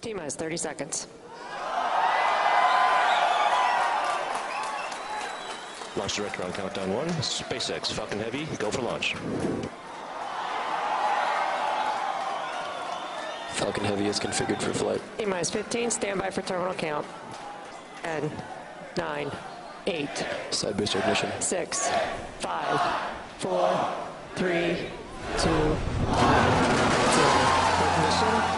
T minus 30 seconds. Launch director on countdown one. SpaceX Falcon Heavy, go for launch. Falcon Heavy is configured for flight. T minus 15, standby for terminal count. 10, 9, 8, Side booster ignition. 6, 5, 4, 3, 2, 1, 0. Ignition.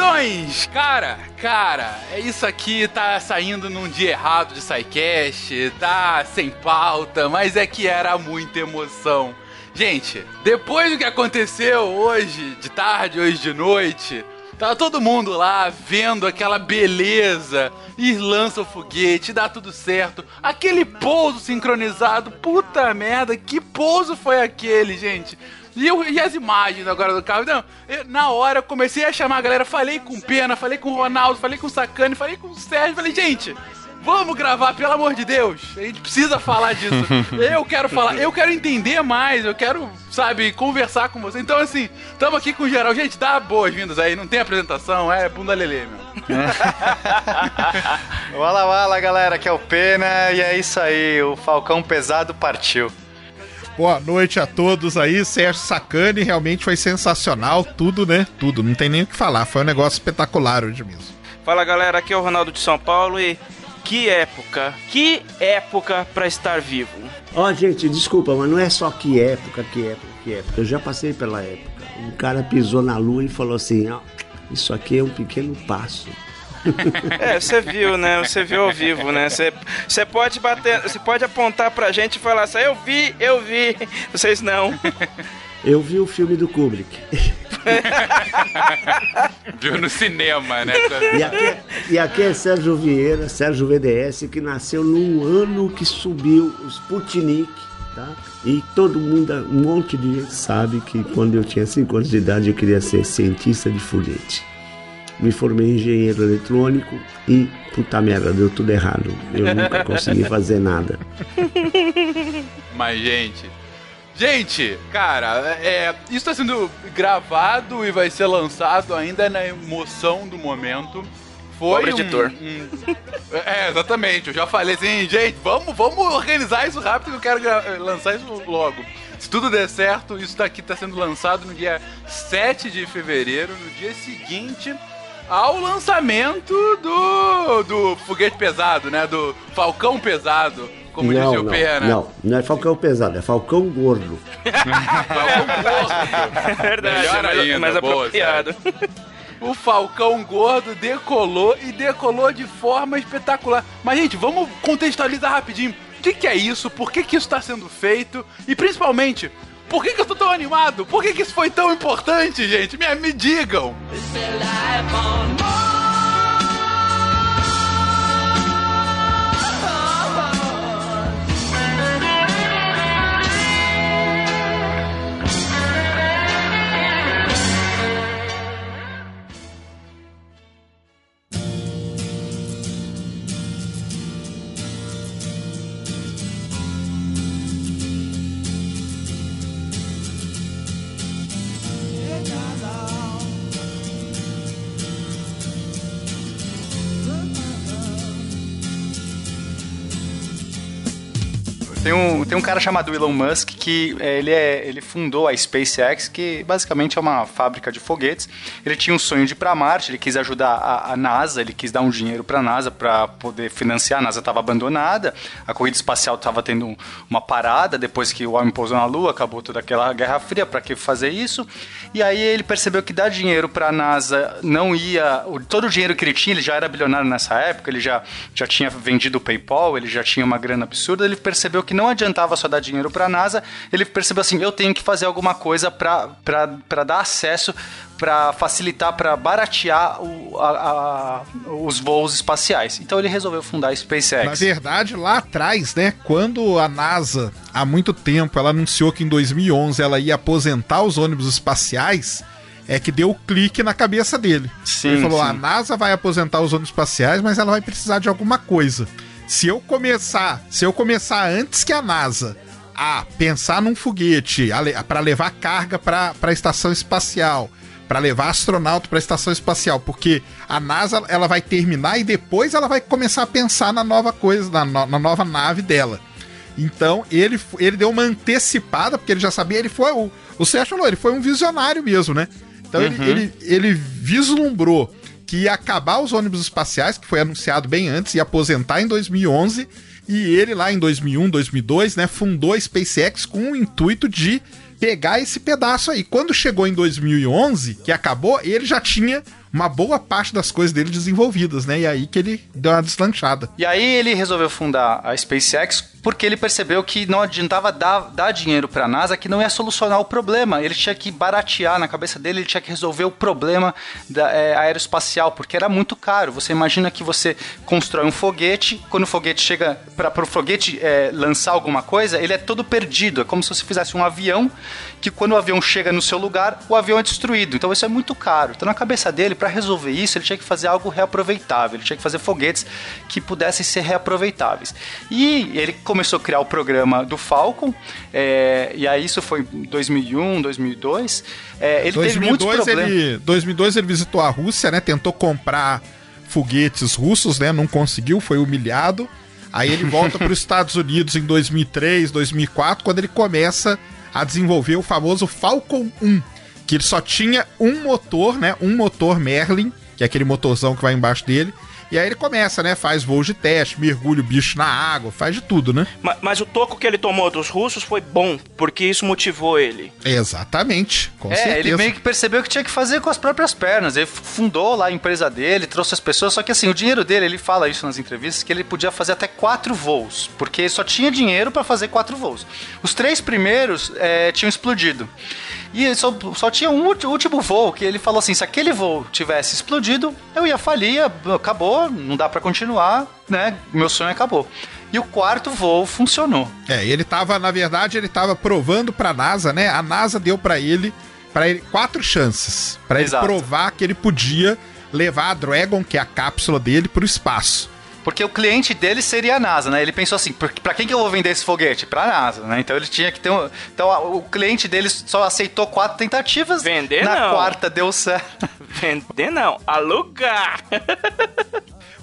Queridões, cara, cara, é isso aqui, tá saindo num dia errado de SciCast, tá sem pauta, mas é que era muita emoção. Gente, depois do que aconteceu hoje de tarde, hoje de noite, tá todo mundo lá vendo aquela beleza e lança o foguete, dá tudo certo. Aquele pouso sincronizado, puta merda, que pouso foi aquele, gente? E, eu- e as imagens agora do carro? Não, eu- na hora eu comecei a chamar a galera, falei com o Pena, falei com o Ronaldo, falei com o Sacani, falei com o Sérgio, falei, gente, vamos gravar, pelo amor de Deus, a gente precisa falar disso. eu quero falar, eu quero entender mais, eu quero, sabe, conversar com você. Então, assim, tamo aqui com o geral. Gente, dá boas-vindas aí, não tem apresentação, é bunda lelê, meu. Wala wala, galera, aqui é o Pena e é isso aí, o Falcão Pesado partiu. Boa noite a todos aí, Sérgio Sacani, realmente foi sensacional, tudo, né? Tudo, não tem nem o que falar, foi um negócio espetacular hoje mesmo. Fala galera, aqui é o Ronaldo de São Paulo e que época, que época pra estar vivo. Ó, gente, desculpa, mas não é só que época, que época, que época. Eu já passei pela época. Um cara pisou na lua e falou assim: ó, isso aqui é um pequeno passo. É, você viu, né? Você viu ao vivo, né? Você, você pode bater, você pode apontar pra gente e falar assim: eu vi, eu vi. Vocês não. Eu vi o filme do Kubrick. Viu no cinema, né? E aqui, é- e aqui é Sérgio Vieira, Sérgio VDS, que nasceu num ano que subiu o Sputnik, tá? E todo mundo, um monte de gente sabe que quando eu tinha 5 anos de idade eu queria ser cientista de foguete. Me formei em engenheiro eletrônico e, puta merda, deu tudo errado. Eu nunca consegui fazer nada. Mas, gente. Gente, cara, é, isso tá sendo gravado e vai ser lançado ainda na emoção do momento. Foi Pobre um- editor. um- é, exatamente. Eu já falei assim, gente, vamos, vamos organizar isso rápido que eu quero lançar isso logo. Se tudo der certo, isso daqui tá sendo lançado no dia 7 de fevereiro, no dia seguinte ao lançamento do, do foguete pesado, né? Do Falcão pesado, como não, dizia o não, Pena. não, não é Falcão pesado, é Falcão gordo. É verdade, Melhor é mais, ainda, mais boa, apropriado. O Falcão Gordo decolou e decolou de forma espetacular. Mas, gente, vamos contextualizar rapidinho. O que, que é isso? Por que, que isso está sendo feito? E, principalmente, por que, que eu tô tão animado? Por que, que isso foi tão importante, gente? Me, me digam! Is Tem um, cara chamado Elon Musk que é, ele, é, ele fundou a SpaceX, que basicamente é uma fábrica de foguetes. Ele tinha um sonho de ir para Marte, ele quis ajudar a, a NASA, ele quis dar um dinheiro para a NASA para poder financiar. A NASA estava abandonada, a corrida espacial estava tendo um- uma parada depois que o homem pousou na Lua, acabou toda aquela Guerra Fria, para que fazer isso? E aí ele percebeu que dar dinheiro para a NASA não ia. todo o dinheiro que ele tinha, ele já era bilionário nessa época, ele já, já tinha vendido o PayPal, ele já tinha uma grana absurda. Ele percebeu que não adiantava só dar dinheiro para a NASA, ele percebeu assim: eu tenho que fazer alguma coisa para dar acesso, para facilitar, para baratear o- a- a- os voos espaciais. Então ele resolveu fundar a Na SpaceX. verdade, lá atrás, né, quando a NASA, há muito tempo, ela anunciou que em 2011 ela ia aposentar os ônibus espaciais, é que deu o clique na cabeça dele. Sim, Ele falou: sim. a NASA vai aposentar os ônibus espaciais, mas ela vai precisar de alguma coisa. Se eu começar, se eu começar antes que a NASA a pensar num foguete para levar carga para a estação espacial, para levar astronauta para a estação espacial, porque a NASA ela vai terminar e depois ela vai começar a pensar na nova coisa, na, no- na nova nave dela. Então ele, ele deu uma antecipada, porque ele já sabia, ele foi o, o Sérgio falou, ele foi um visionário mesmo, né? Então ele, ele, ele vislumbrou que ia acabar os ônibus espaciais, que foi anunciado bem antes, e aposentar em 2011. E ele lá em 2001, 2002, né, fundou a SpaceX com o intuito de pegar esse pedaço aí. Quando chegou em 2011, que acabou, ele já tinha uma boa parte das coisas dele desenvolvidas, né? E aí que ele deu uma deslanchada. E aí ele resolveu fundar a SpaceX porque ele percebeu que não adiantava dar, dar dinheiro para a NASA, que não ia solucionar o problema. Ele tinha que baratear na cabeça dele, ele tinha que resolver o problema da, é, aeroespacial, porque era muito caro. Você imagina que você constrói um foguete, quando o foguete chega para o foguete é, lançar alguma coisa, ele é todo perdido. É como se você fizesse um avião, que quando o avião chega no seu lugar, o avião é destruído. Então isso é muito caro. Então na cabeça dele, para resolver isso, ele tinha que fazer algo reaproveitável. Ele tinha que fazer foguetes que pudessem ser reaproveitáveis. E ele começou a criar o programa do Falcon, é, e aí isso foi em 2001, 2002. É, ele teve muitos 2002 problemas. ele, 2002 ele visitou a Rússia, né? Tentou comprar foguetes russos, né? Não conseguiu, foi humilhado. Aí ele volta para os Estados Unidos em 2003, 2004, quando ele começa a desenvolver o famoso Falcon 1, que ele só tinha um motor, né? Um motor Merlin, que é aquele motorzão que vai embaixo dele. E aí ele começa, né? Faz voos de teste, mergulha o bicho na água, faz de tudo, né? Ma- Mas, o toco que ele tomou dos russos foi bom, porque isso motivou ele. Exatamente, com é, certeza. ele meio que percebeu que tinha que fazer com as próprias pernas. Ele fundou lá a empresa dele, trouxe as pessoas, só que assim, o dinheiro dele, ele fala isso nas entrevistas, que ele podia fazer até quatro voos, porque só tinha dinheiro para fazer quatro voos. Os três primeiros é, tinham explodido. E só, só tinha um último voo que ele falou assim: se aquele voo tivesse explodido, eu ia falir, acabou, não dá para continuar, né? Meu sonho acabou. E o quarto voo funcionou. É, ele tava, na verdade, ele tava provando pra NASA, né? A NASA deu pra ele, para ele quatro chances pra ele provar que ele podia levar a Dragon, que é a cápsula dele, pro espaço. Porque o cliente dele seria a NASA, né? Ele pensou assim, "Por- pra quem que eu vou vender esse foguete? Pra NASA, né? Então ele tinha que ter um... Então a- o cliente dele só aceitou quatro tentativas. Vender, Na não. quarta deu certo. Vender não, alugar.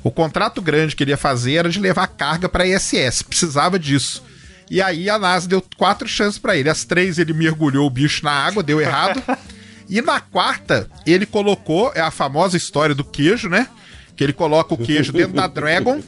O contrato grande que ele ia fazer era de levar carga pra ISS, precisava disso. E aí a NASA deu quatro chances pra ele. As três ele mergulhou o bicho na água, deu errado. e na quarta, ele colocou, é a famosa história do queijo, né? Que ele coloca o queijo dentro da Dragon.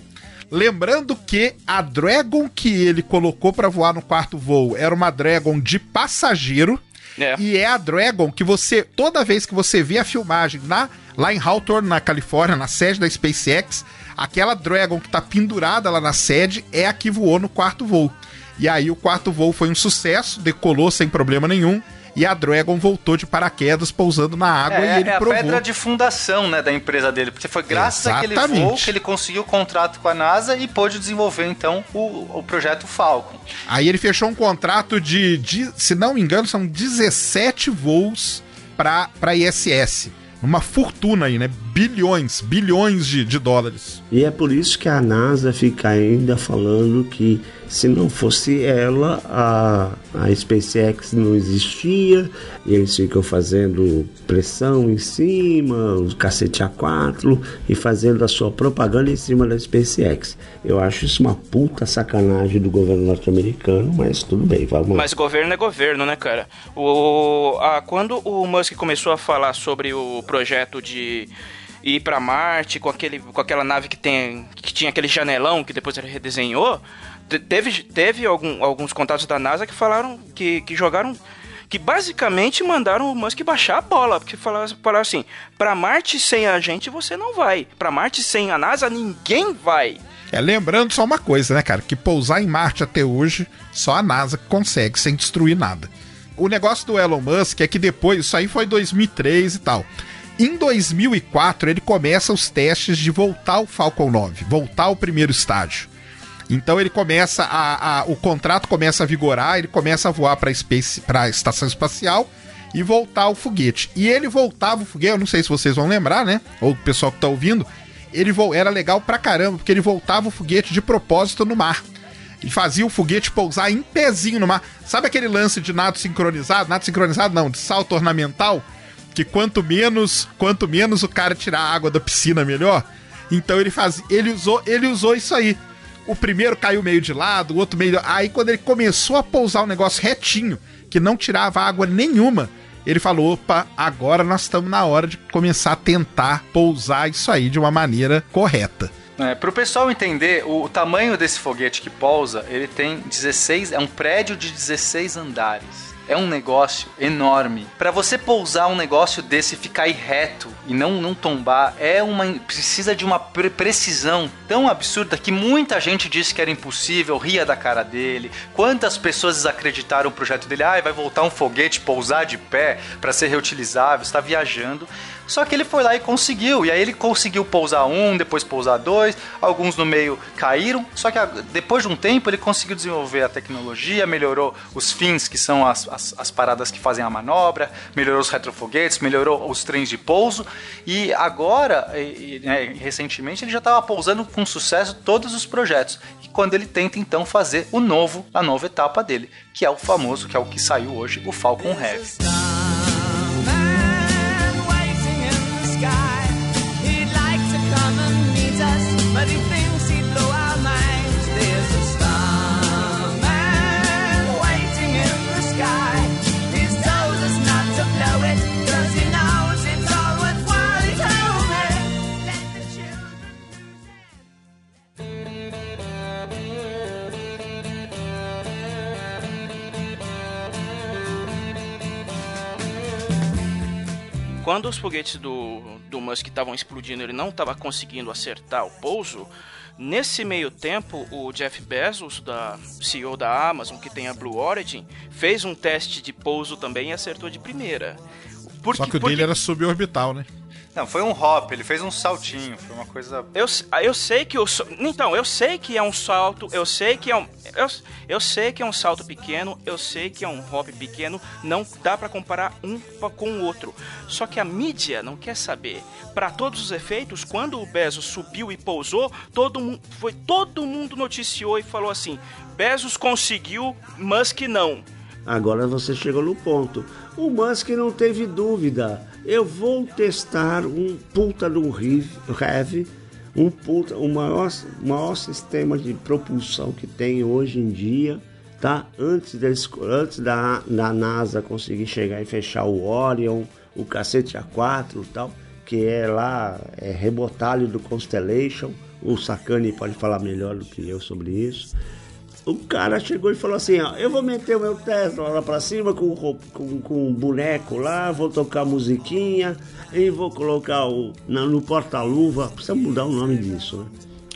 Lembrando que a Dragon que ele colocou pra voar no quarto voo era uma Dragon de passageiro. É. E é a Dragon que você, toda vez que você vê a filmagem na, lá em Hawthorne, na Califórnia, na sede da SpaceX, aquela Dragon que tá pendurada lá na sede é a que voou no quarto voo. E aí o quarto voo foi um sucesso, decolou sem problema nenhum. E a Dragon voltou de paraquedas pousando na água é, e ele é a provou. pedra de fundação, né, da empresa dele. Porque foi graças àquele Exatamente. voo que ele conseguiu o contrato com a NASA e pôde desenvolver, então, o, o projeto Falcon. Aí ele fechou um contrato de, de se não me engano, são 17 voos pra, pra ISS. Uma fortuna aí, né? Bilhões, bilhões de, de dólares. E é por isso que a NASA fica ainda falando que Se não fosse ela, a, a SpaceX não existia. Eles ficam fazendo pressão em cima, os cacete A4 e fazendo a sua propaganda em cima da SpaceX. Eu acho isso uma puta sacanagem do governo norte-americano, mas tudo bem, vamos lá. Mas governo é governo, né, cara? O, a, quando o Musk começou a falar sobre o projeto de ir pra Marte com, aquele, com aquela nave que, tem, que tinha aquele janelão que depois ele redesenhou, teve, teve algum- alguns contatos da NASA que falaram que, que jogaram. Que basicamente mandaram o Musk baixar a bola, porque falaram, falaram assim: pra Marte sem a gente você não vai, pra Marte sem a NASA ninguém vai. É, lembrando só uma coisa, né, cara? Que pousar em Marte até hoje, só a NASA consegue sem destruir nada. O negócio do Elon Musk é que depois, isso aí foi 2003 e tal. Em 2004, ele começa os testes de voltar ao Falcon 9, voltar ao primeiro estágio. Então ele começa a, a- o contrato começa a vigorar, ele começa a voar para space, para estação espacial e voltar ao foguete. E ele voltava o foguete, eu não sei se vocês vão lembrar, né? Ou o pessoal que tá ouvindo, ele era legal pra caramba, porque ele voltava o foguete de propósito no mar. E fazia o foguete pousar em pezinho no mar. Sabe aquele lance de nado sincronizado? Nado sincronizado não, de salto ornamental, que quanto menos, quanto menos o cara tirar a água da piscina, melhor. Então ele faz, ele usou, ele usou isso aí. O primeiro caiu meio de lado, o outro meio. Aí quando ele começou a pousar o negócio retinho, que não tirava água nenhuma, ele falou: opa, agora nós estamos na hora de começar a tentar pousar isso aí de uma maneira correta. É, para o pessoal entender, o, o tamanho desse foguete que pousa, ele tem 16, é um prédio de 16 andares. É um negócio enorme. Para você pousar um negócio desse ficar reto e não, não tombar, é uma precisa de uma pre- precisão tão absurda que muita gente disse que era impossível, ria da cara dele. Quantas pessoas desacreditaram o projeto dele? Ah, vai voltar um foguete pousar de pé para ser reutilizável, está viajando. Só que ele foi lá e conseguiu. E aí ele conseguiu pousar um, depois pousar dois. Alguns no meio caíram. Só que depois de um tempo ele conseguiu desenvolver a tecnologia, melhorou os fins, que são as, as, as paradas que fazem a manobra, melhorou os retrofoguetes, melhorou os trens de pouso. E agora, e- e, né, recentemente, ele já estava pousando com sucesso todos os projetos. E quando ele tenta então fazer o novo, a nova etapa dele, que é o famoso, que é o que saiu hoje, o Falcon Heavy. Sky. Quando os foguetes do, do Musk estavam explodindo, ele não estava conseguindo acertar o pouso. Nesse meio tempo, o Jeff Bezos, da CEO da Amazon, que tem a Blue Origin, fez um teste de pouso também e acertou de primeira. Por Só que- o por dele era suborbital, né? Não, foi um hop, ele fez um saltinho, foi uma coisa. Eu, eu sei que o então eu sei que é um salto, eu sei que é um eu, eu sei que é um salto pequeno, eu sei que é um hop pequeno, não dá pra comparar um com o outro. Só que a mídia não quer saber. Pra todos os efeitos, quando o Bezos subiu e pousou, todo mundo foi todo mundo noticiou e falou assim: Bezos conseguiu, Musk não. Agora você chegou no ponto. O Musk não teve dúvida. Eu vou testar um puta do Heavy, um puta, o maior, maior sistema de propulsão que tem hoje em dia, tá? Antes, deles, antes da, da NASA conseguir chegar e fechar o Orion, o cacete A4 e tal, que é lá, é rebotalho do Constellation. O Sakane pode falar melhor do que eu sobre isso. O cara chegou e falou assim, ó, eu vou meter o meu Tesla lá pra cima com, com, com um boneco lá, vou tocar musiquinha e vou colocar o, na- no porta-luva, precisa mudar o nome disso, né?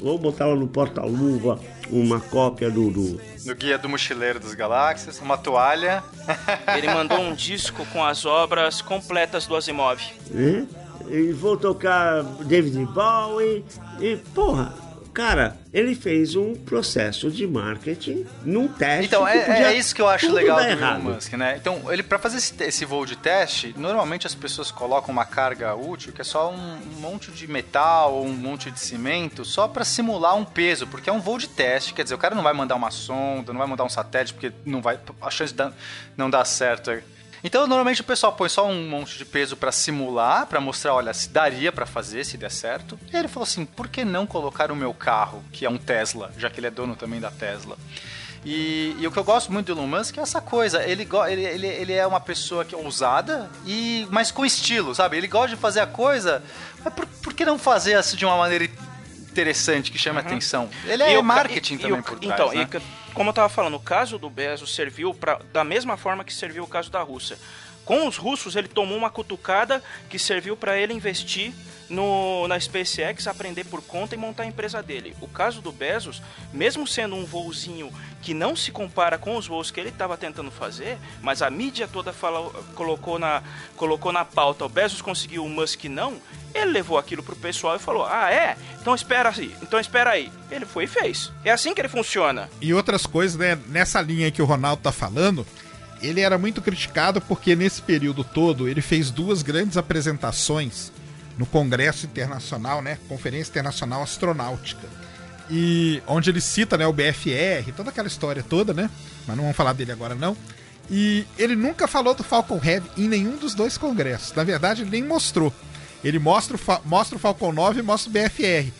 Vou botar lá no porta-luva uma cópia do, do... No Guia do Mochileiro das Galáxias, uma toalha. Ele mandou um disco com as obras completas do Asimov. né? E vou tocar David Bowie e, porra, Cara, ele fez um processo de marketing num teste. Então, é, é isso que eu acho legal do Elon. Musk, né? Então, ele para fazer esse, esse voo de teste, normalmente as pessoas colocam uma carga útil que é só um, um monte de metal ou um monte de cimento só para simular um peso, porque é um voo de teste, quer dizer, o cara não vai mandar uma sonda, não vai mandar um satélite, porque não vai a chance de não dar certo é então, normalmente o pessoal põe só um monte de peso pra simular, pra mostrar, olha, se daria pra fazer, se der certo. E ele falou assim: por que não colocar o meu carro, que é um Tesla, já que ele é dono também da Tesla? E, e o que eu gosto muito do Elon Musk é essa coisa. Ele, ele, ele, ele é uma pessoa que é ousada, e, mas com estilo, sabe? Ele gosta de fazer a coisa, mas por, por que não fazer assim de uma maneira interessante, que chame atenção? Ele Uhum. E é o marketing e- também o por trás, Então, né? Como eu tava falando, o caso do Bezos serviu pra, da mesma forma que serviu o caso da Rússia. Com os russos, ele tomou uma cutucada que serviu para ele investir no, na SpaceX, aprender por conta e montar a empresa dele. O caso do Bezos, mesmo sendo um voozinho que não se compara com os voos que ele estava tentando fazer, mas a mídia toda falou, colocou, na, colocou na pauta, o Bezos conseguiu, o Musk não, ele levou aquilo pro pessoal e falou, ah é? Então espera aí, então espera aí. Ele foi e fez. É assim que ele funciona. E outras coisas, né? Nessa linha que o Ronaldo tá falando, ele era muito criticado porque nesse período todo ele fez duas grandes apresentações no Congresso Internacional, né? Conferência Internacional Astronáutica. E onde ele cita, né, o BFR, toda aquela história toda, né? Mas não vamos falar dele agora não. E ele nunca falou do Falcon Heavy em nenhum dos dois congressos. Na verdade, ele nem mostrou. Ele mostra o, Fa- mostra o Falcon 9 e mostra o BFR.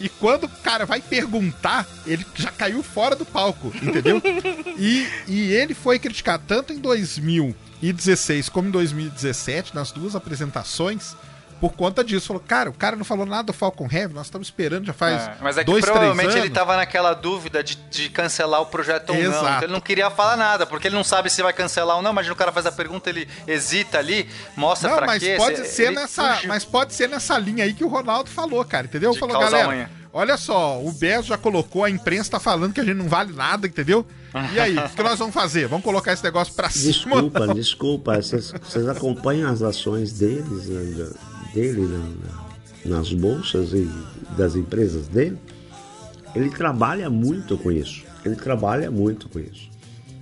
E quando o cara vai perguntar, ele já caiu fora do palco, entendeu? e, e ele foi criticado tanto em 2016 como em 2017, nas duas apresentações, por conta disso. Falou, cara, o cara não falou nada do Falcon Heavy, nós estamos esperando já faz É, mas é que dois, provavelmente ele anos. tava naquela dúvida de, de cancelar o projeto ou não. Então ele não queria falar nada, porque ele não sabe se vai cancelar ou não. Imagina o cara faz a pergunta, ele hesita ali, mostra Não, pra mas quê. pode ser ele nessa, fugiu. mas pode ser nessa linha aí que o Ronaldo falou, cara, entendeu? De falou, galera, olha só, o Bezos já colocou, a imprensa tá falando que a gente não vale nada, entendeu? E aí, o que nós vamos fazer? Vamos colocar esse negócio pra cima? Desculpa, desculpa. Vocês, acompanham as ações deles, né, dele na- na- nas bolsas e das empresas dele? Ele trabalha muito com isso. Ele trabalha muito com isso.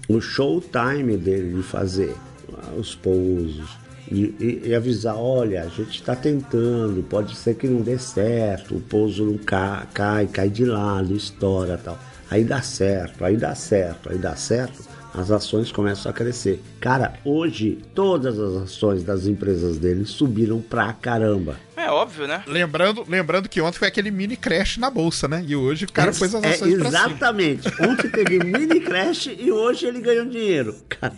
O showtime dele de fazer ah, os pousos e, e- e avisar, olha, a gente está tentando, pode ser que não dê certo, o pouso não ca- cai, cai de lado, estoura tal. Aí dá certo, aí dá certo, aí dá certo, as ações começam a crescer. Cara, hoje todas as ações das empresas dele subiram pra caramba. É óbvio, né? Lembrando, lembrando que ontem foi aquele mini crash na bolsa, né? E hoje o cara pôs as É, ações pra cima. exatamente. Ontem teve mini crash e hoje ele ganhou dinheiro. Cara,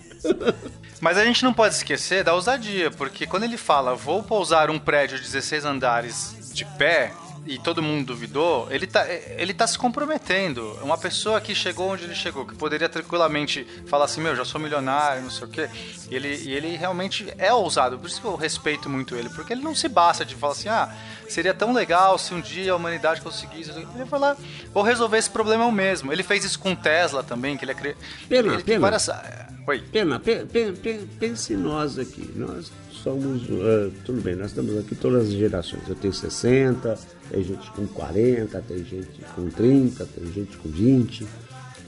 Mas a gente não pode esquecer da ousadia, porque quando ele fala vou pousar um prédio de 16 andares de pé e todo mundo duvidou, ele tá, ele tá se comprometendo. Uma pessoa que chegou onde ele chegou, que poderia tranquilamente falar assim, meu, já sou milionário, não sei o quê. E ele, e ele realmente é ousado, por isso que eu respeito muito ele, porque ele não se basta de falar assim, ah, seria tão legal se um dia a humanidade conseguisse. Ele vai lá, vou resolver esse problema eu mesmo. Ele fez isso com Tesla também, que ele é... cri- Pena, ele pena. várias- Oi. Pena, pe- pe- pe- pense nós aqui. Nós somos. ah, tudo bem, nós estamos aqui todas as gerações. Eu tenho 60, tem gente com 40, tem gente com 30, tem gente com 20.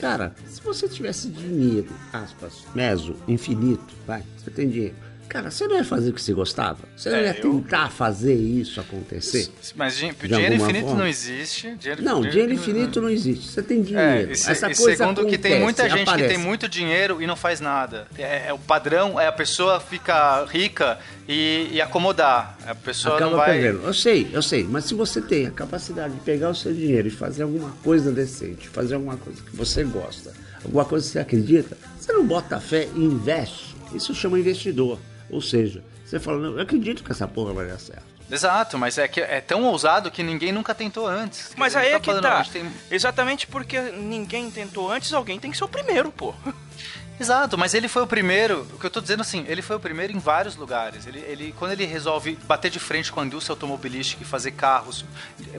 Cara, se você tivesse dinheiro, aspas, meso, infinito, vai, você tem dinheiro. Cara, você não ia fazer o que você gostava? Você não É, ia eu- tentar fazer isso acontecer? Mas dinheiro infinito forma? não existe. Dinheiro, Não, dinheiro infinito não existe. Você tem É, dinheiro. e, se- Essa e coisa segundo que tem acontece, muita gente que aparece. tem muito dinheiro e não faz nada. É, é o padrão é a pessoa ficar rica e, e acomodar. A pessoa Acaba não vai. perdendo. Eu sei, eu sei, mas se você tem a capacidade de pegar o seu dinheiro e fazer alguma coisa decente, fazer alguma coisa que você gosta, alguma coisa que você acredita, você não bota fé e investe. Isso chama investidor. Ou seja, você fala, não, eu acredito que essa porra vai dar certo. Exato, mas é que é tão ousado que ninguém nunca tentou antes. Mas dizer, aí é que falando, tá. "Não, a gente tem- Exatamente porque ninguém tentou antes, alguém tem que ser o primeiro, pô. Exato, mas ele foi o primeiro, o que eu tô dizendo assim, ele foi o primeiro em vários lugares. Ele, ele, quando ele resolve bater de frente com a indústria automobilística e fazer carros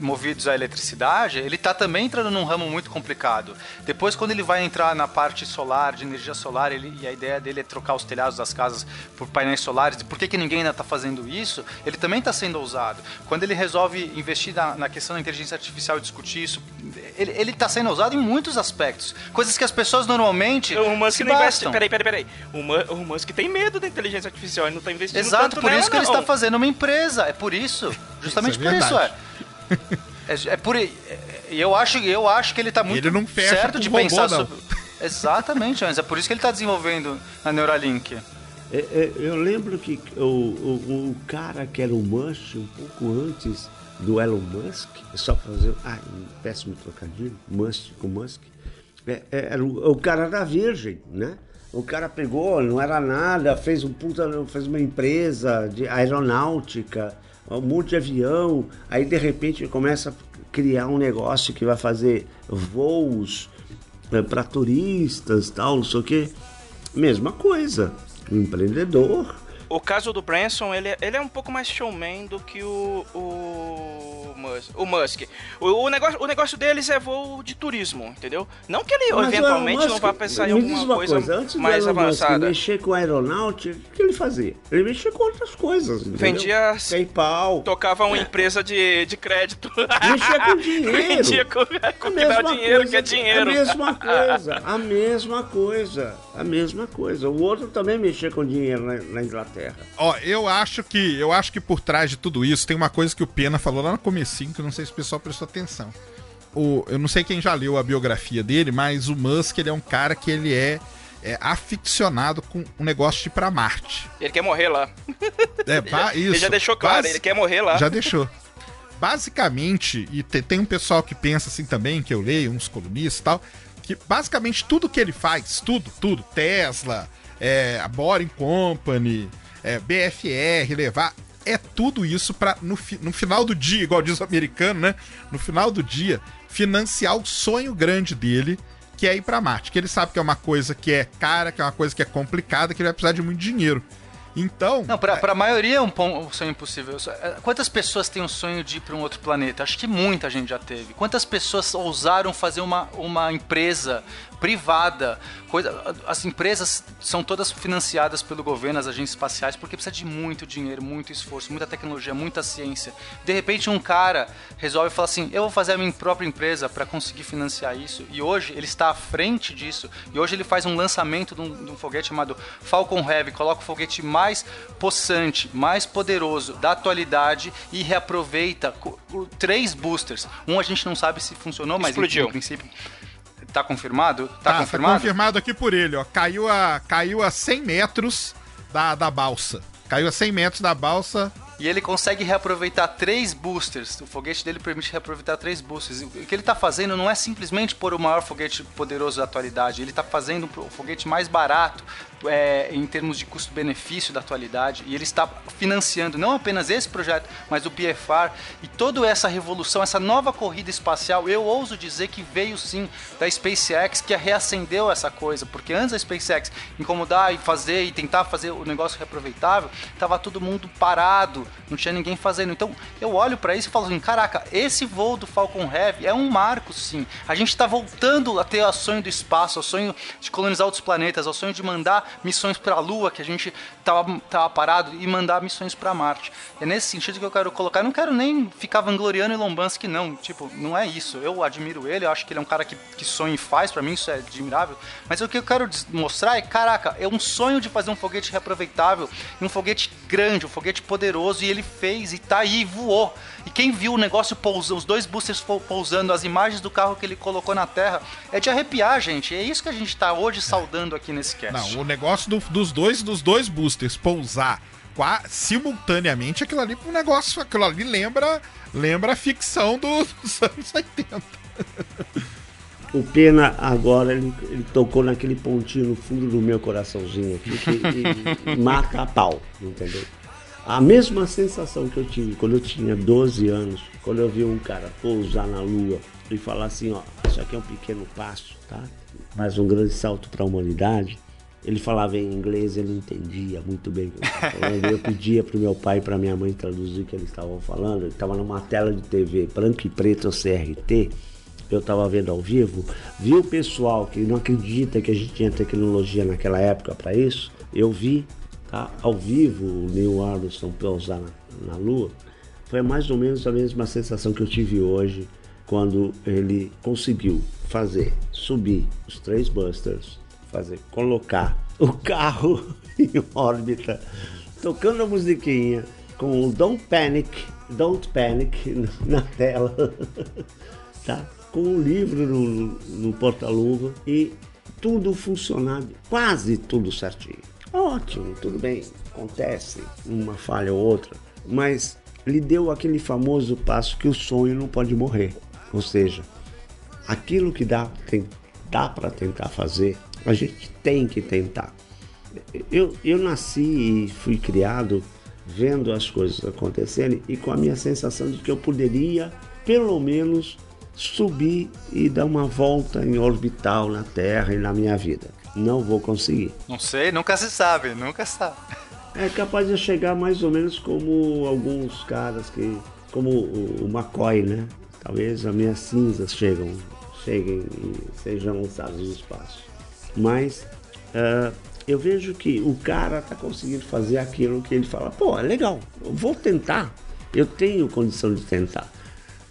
movidos à eletricidade, ele tá também entrando num ramo muito complicado. Depois, quando ele vai entrar na parte solar, de energia solar, ele, e a ideia dele é trocar os telhados das casas por painéis solares, por que, que ninguém ainda tá fazendo isso? Ele também tá sendo ousado. Quando ele resolve investir na, na questão da inteligência artificial e discutir isso, ele, ele tá sendo ousado em muitos aspectos. Coisas que as pessoas normalmente. O Musk se não investe. bastam. Peraí, peraí, peraí. O, o Musk tem medo da inteligência artificial, ele não tá investindo Exato, tanto por nela, isso que ele não. está fazendo uma empresa. É por isso. Justamente Isso é por isso, é. É, é por e eu acho, eu acho que ele está muito Ele não fecha certo de robô, pensar não. sobre. Exatamente, mas é por isso que ele está desenvolvendo a Neuralink. É, é, eu lembro que o, o, o cara que era o Musk, um pouco antes do Elon Musk, é só fazer. Ah, um péssimo trocadilho, Musk com Musk. É, é, era o, o cara da Virgem, né? O cara pegou, não era nada, fez um puta, fez uma empresa de aeronáutica, um monte de avião, aí de repente começa a criar um negócio que vai fazer voos para turistas, tal, não sei o quê. Mesma coisa, um empreendedor. O caso do Branson, ele, é- ele é um pouco mais showman do que o, o, Musk. O, Musk. O, o, negócio, o negócio deles é voo de turismo, entendeu? Não que ele mas eventualmente Musk, não vá pensar em alguma coisa, coisa antes mais avançada. Musk mexer com aeronáutica, o que ele fazia? Ele mexia com outras coisas. Entendeu? Vendia. PayPal. Tocava uma é. empresa de, de crédito. Mexia com dinheiro. Vendia com, com é que dá dinheiro, coisa, que é dinheiro. A mesma coisa. A mesma coisa. A mesma coisa. O outro também mexia com dinheiro na, na Inglaterra. Ó, eu acho que eu acho que por trás de tudo isso tem uma coisa que o Pena falou lá no começo 5, não sei se o pessoal prestou atenção. O, eu não sei quem já leu a biografia dele, mas o Musk ele é um cara que ele é, é aficionado com um negócio de ir pra Marte. Ele quer morrer lá. É, ba- isso. Ele já deixou claro, ele quer morrer lá. Já deixou. Basicamente, e te, tem um pessoal que pensa assim também, que eu leio, uns colunistas e tal, que basicamente tudo que ele faz, tudo, tudo, Tesla, é, a Boring Company, é, BFR, levar, é tudo isso para no, fi- no final do dia, igual diz o americano, né? No final do dia, financiar o sonho grande dele, que é ir pra Marte. Que ele sabe que é uma coisa que é cara, que é uma coisa que é complicada, que ele vai precisar de muito dinheiro. Então, Não, pra, pra maioria é um, um sonho impossível. É, Quantas pessoas têm o sonho de ir para um outro planeta? Acho que muita gente já teve. Quantas pessoas ousaram fazer uma, uma empresa privada? Coisa, as empresas são todas financiadas pelo governo, as agências espaciais, porque precisa de muito dinheiro, muito esforço, muita tecnologia, muita ciência. De repente, um cara resolve falar assim: eu vou fazer a minha própria empresa para conseguir financiar isso. E hoje ele está à frente disso. E hoje ele faz um lançamento de um, de um foguete chamado Falcon Heavy, coloca o foguete mais possante, mais poderoso da atualidade e reaproveita três boosters. Um a gente não sabe se funcionou, mas Explodiu. no princípio. Tá confirmado? Tá, Tá, confirmado? Tá confirmado aqui por ele, ó. Caiu a, caiu a 100 metros da, da balsa. Caiu a 100 metros da balsa. E ele consegue reaproveitar três boosters. O foguete dele permite reaproveitar três boosters. O que ele está fazendo não é simplesmente pôr o maior foguete poderoso da atualidade. Ele está fazendo o foguete mais barato é, em termos de custo-benefício da atualidade. E ele está financiando não apenas esse projeto, mas o PFR e toda essa revolução, essa nova corrida espacial. Eu ouso dizer que veio sim da SpaceX, que reacendeu essa coisa. Porque antes da SpaceX incomodar e fazer e tentar fazer o negócio reaproveitável, estava todo mundo parado, não tinha ninguém fazendo. Então eu olho para isso e falo assim: caraca, esse voo do Falcon Heavy é um marco sim. A gente está voltando a ter o sonho do espaço, o sonho de colonizar outros planetas, o sonho de mandar missões para a Lua, que a gente tava, tava parado, e mandar missões para Marte. É nesse sentido que eu quero colocar. Eu não quero nem ficar vangloriando Elon Musk, não. Tipo, não é isso. Eu admiro ele, eu acho que ele é um cara que, que sonha e faz, para mim isso é admirável. Mas o que eu quero mostrar é, caraca, é um sonho de fazer um foguete reaproveitável, e um foguete grande, um foguete poderoso, e ele fez, e tá aí, e voou. E quem viu o negócio pousando, os dois boosters pou- pousando, as imagens do carro que ele colocou na Terra, é de arrepiar, gente. É isso que a gente tá hoje saudando aqui nesse cast. Não, o negócio do- dos dois dos dois boosters pousar qua- simultaneamente, aquilo ali um negócio, aquilo ali lembra lembra a ficção do- dos anos 80. O Pena agora ele, ele tocou naquele pontinho no fundo do meu coraçãozinho aqui que e- mata a pau, entendeu? A mesma sensação que eu tive quando eu tinha 12 anos, quando eu vi um cara pousar na lua e falar assim, ó, isso aqui é um pequeno passo, tá? Mas um grande salto para a humanidade. Ele falava em inglês, ele entendia muito bem o que eu falando. Eu pedia para o meu pai e para minha mãe traduzir o que eles estavam falando. Ele estava numa tela de TV branco e preto, CRT. Eu estava vendo ao vivo. Vi o pessoal que não acredita que a gente tinha tecnologia naquela época para isso. Eu vi tá, ao vivo o Neil Armstrong pousar na, na Lua. Foi mais ou menos a mesma sensação que eu tive hoje quando ele conseguiu fazer subir os três busters, fazer colocar o carro em órbita, tocando a musiquinha com o Don't Panic, Don't Panic na tela, tá? Com um livro no, no porta-luva e tudo funcionando, quase tudo certinho. Ótimo, tudo bem, acontece uma falha ou outra, mas lhe deu aquele famoso passo que o sonho não pode morrer. Ou seja, aquilo que dá, dá para tentar fazer, a gente tem que tentar. Eu, eu nasci e fui criado vendo as coisas acontecerem e com a minha sensação de que eu poderia, pelo menos, subir e dar uma volta em orbital na Terra e na minha vida. Não vou conseguir. Não sei, nunca se sabe, nunca se sabe. É capaz de eu chegar mais ou menos como alguns caras que. como o, o McCoy, né? Talvez as minhas cinzas chegam, cheguem e sejam lançadas no espaço. Mas uh, eu vejo que o cara está conseguindo fazer aquilo que ele fala, pô, é legal, eu vou tentar, eu tenho condição de tentar.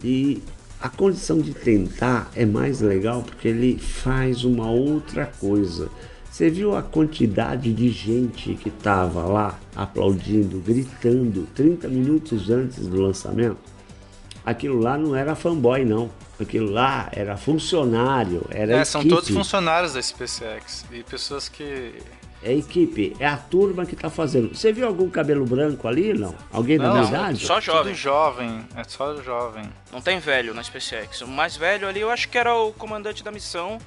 E a condição de tentar é mais legal porque ele faz uma outra coisa. Você viu a quantidade de gente que estava lá aplaudindo, gritando 30 minutos antes do lançamento? Aquilo lá não era fanboy, não. Aquilo lá era funcionário, era É, são todos funcionários da SpaceX e pessoas que. É equipe, é a turma que está fazendo. Você viu algum cabelo branco ali, não? Alguém da Não, minha idade? Só jovem. Tudo jovem, é só jovem. Não tem velho na SpaceX. O mais velho ali eu acho que era o comandante da missão,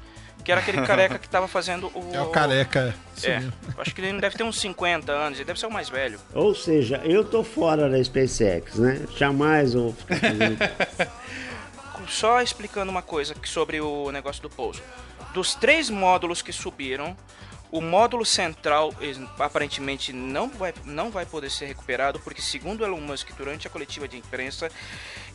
que era aquele careca que tava fazendo o. É o careca. É, acho que ele deve ter uns 50 anos, ele deve ser o mais velho. Ou seja, eu tô fora da SpaceX, né? Jamais eu vou ficar fazendo. Só explicando uma coisa sobre o negócio do pouso. Dos três módulos que subiram, o módulo central aparentemente não vai, não vai poder ser recuperado, porque segundo Elon Musk, durante a coletiva de imprensa,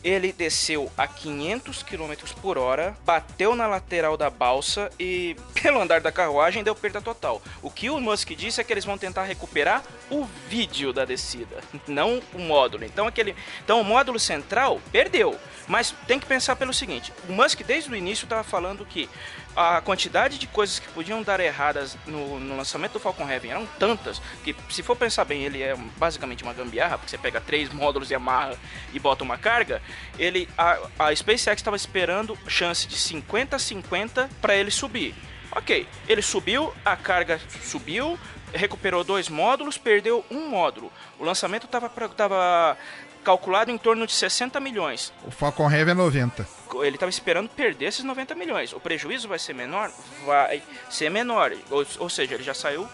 ele desceu a 500 km por hora, bateu na lateral da balsa e, pelo andar da carruagem, deu perda total. O que o Musk disse é que eles vão tentar recuperar o vídeo da descida, não o módulo. Então, aquele, então o módulo central perdeu. Mas tem que pensar pelo seguinte: o Musk desde o início estava falando que a quantidade de coisas que podiam dar erradas no, no lançamento do Falcon Heavy eram tantas que, se for pensar bem, ele é basicamente uma gambiarra, porque você pega três módulos e amarra e bota uma carga. Ele, a, a SpaceX estava esperando chance de 50 a 50 para ele subir. Ok, ele subiu, a carga subiu, recuperou dois módulos, perdeu um módulo. O lançamento estava tava calculado em torno de 60 milhões. O Falcon Heavy é 90. Ele estava esperando perder esses 90 milhões. O prejuízo vai ser menor? Vai ser menor. Ou, ou seja, ele já saiu,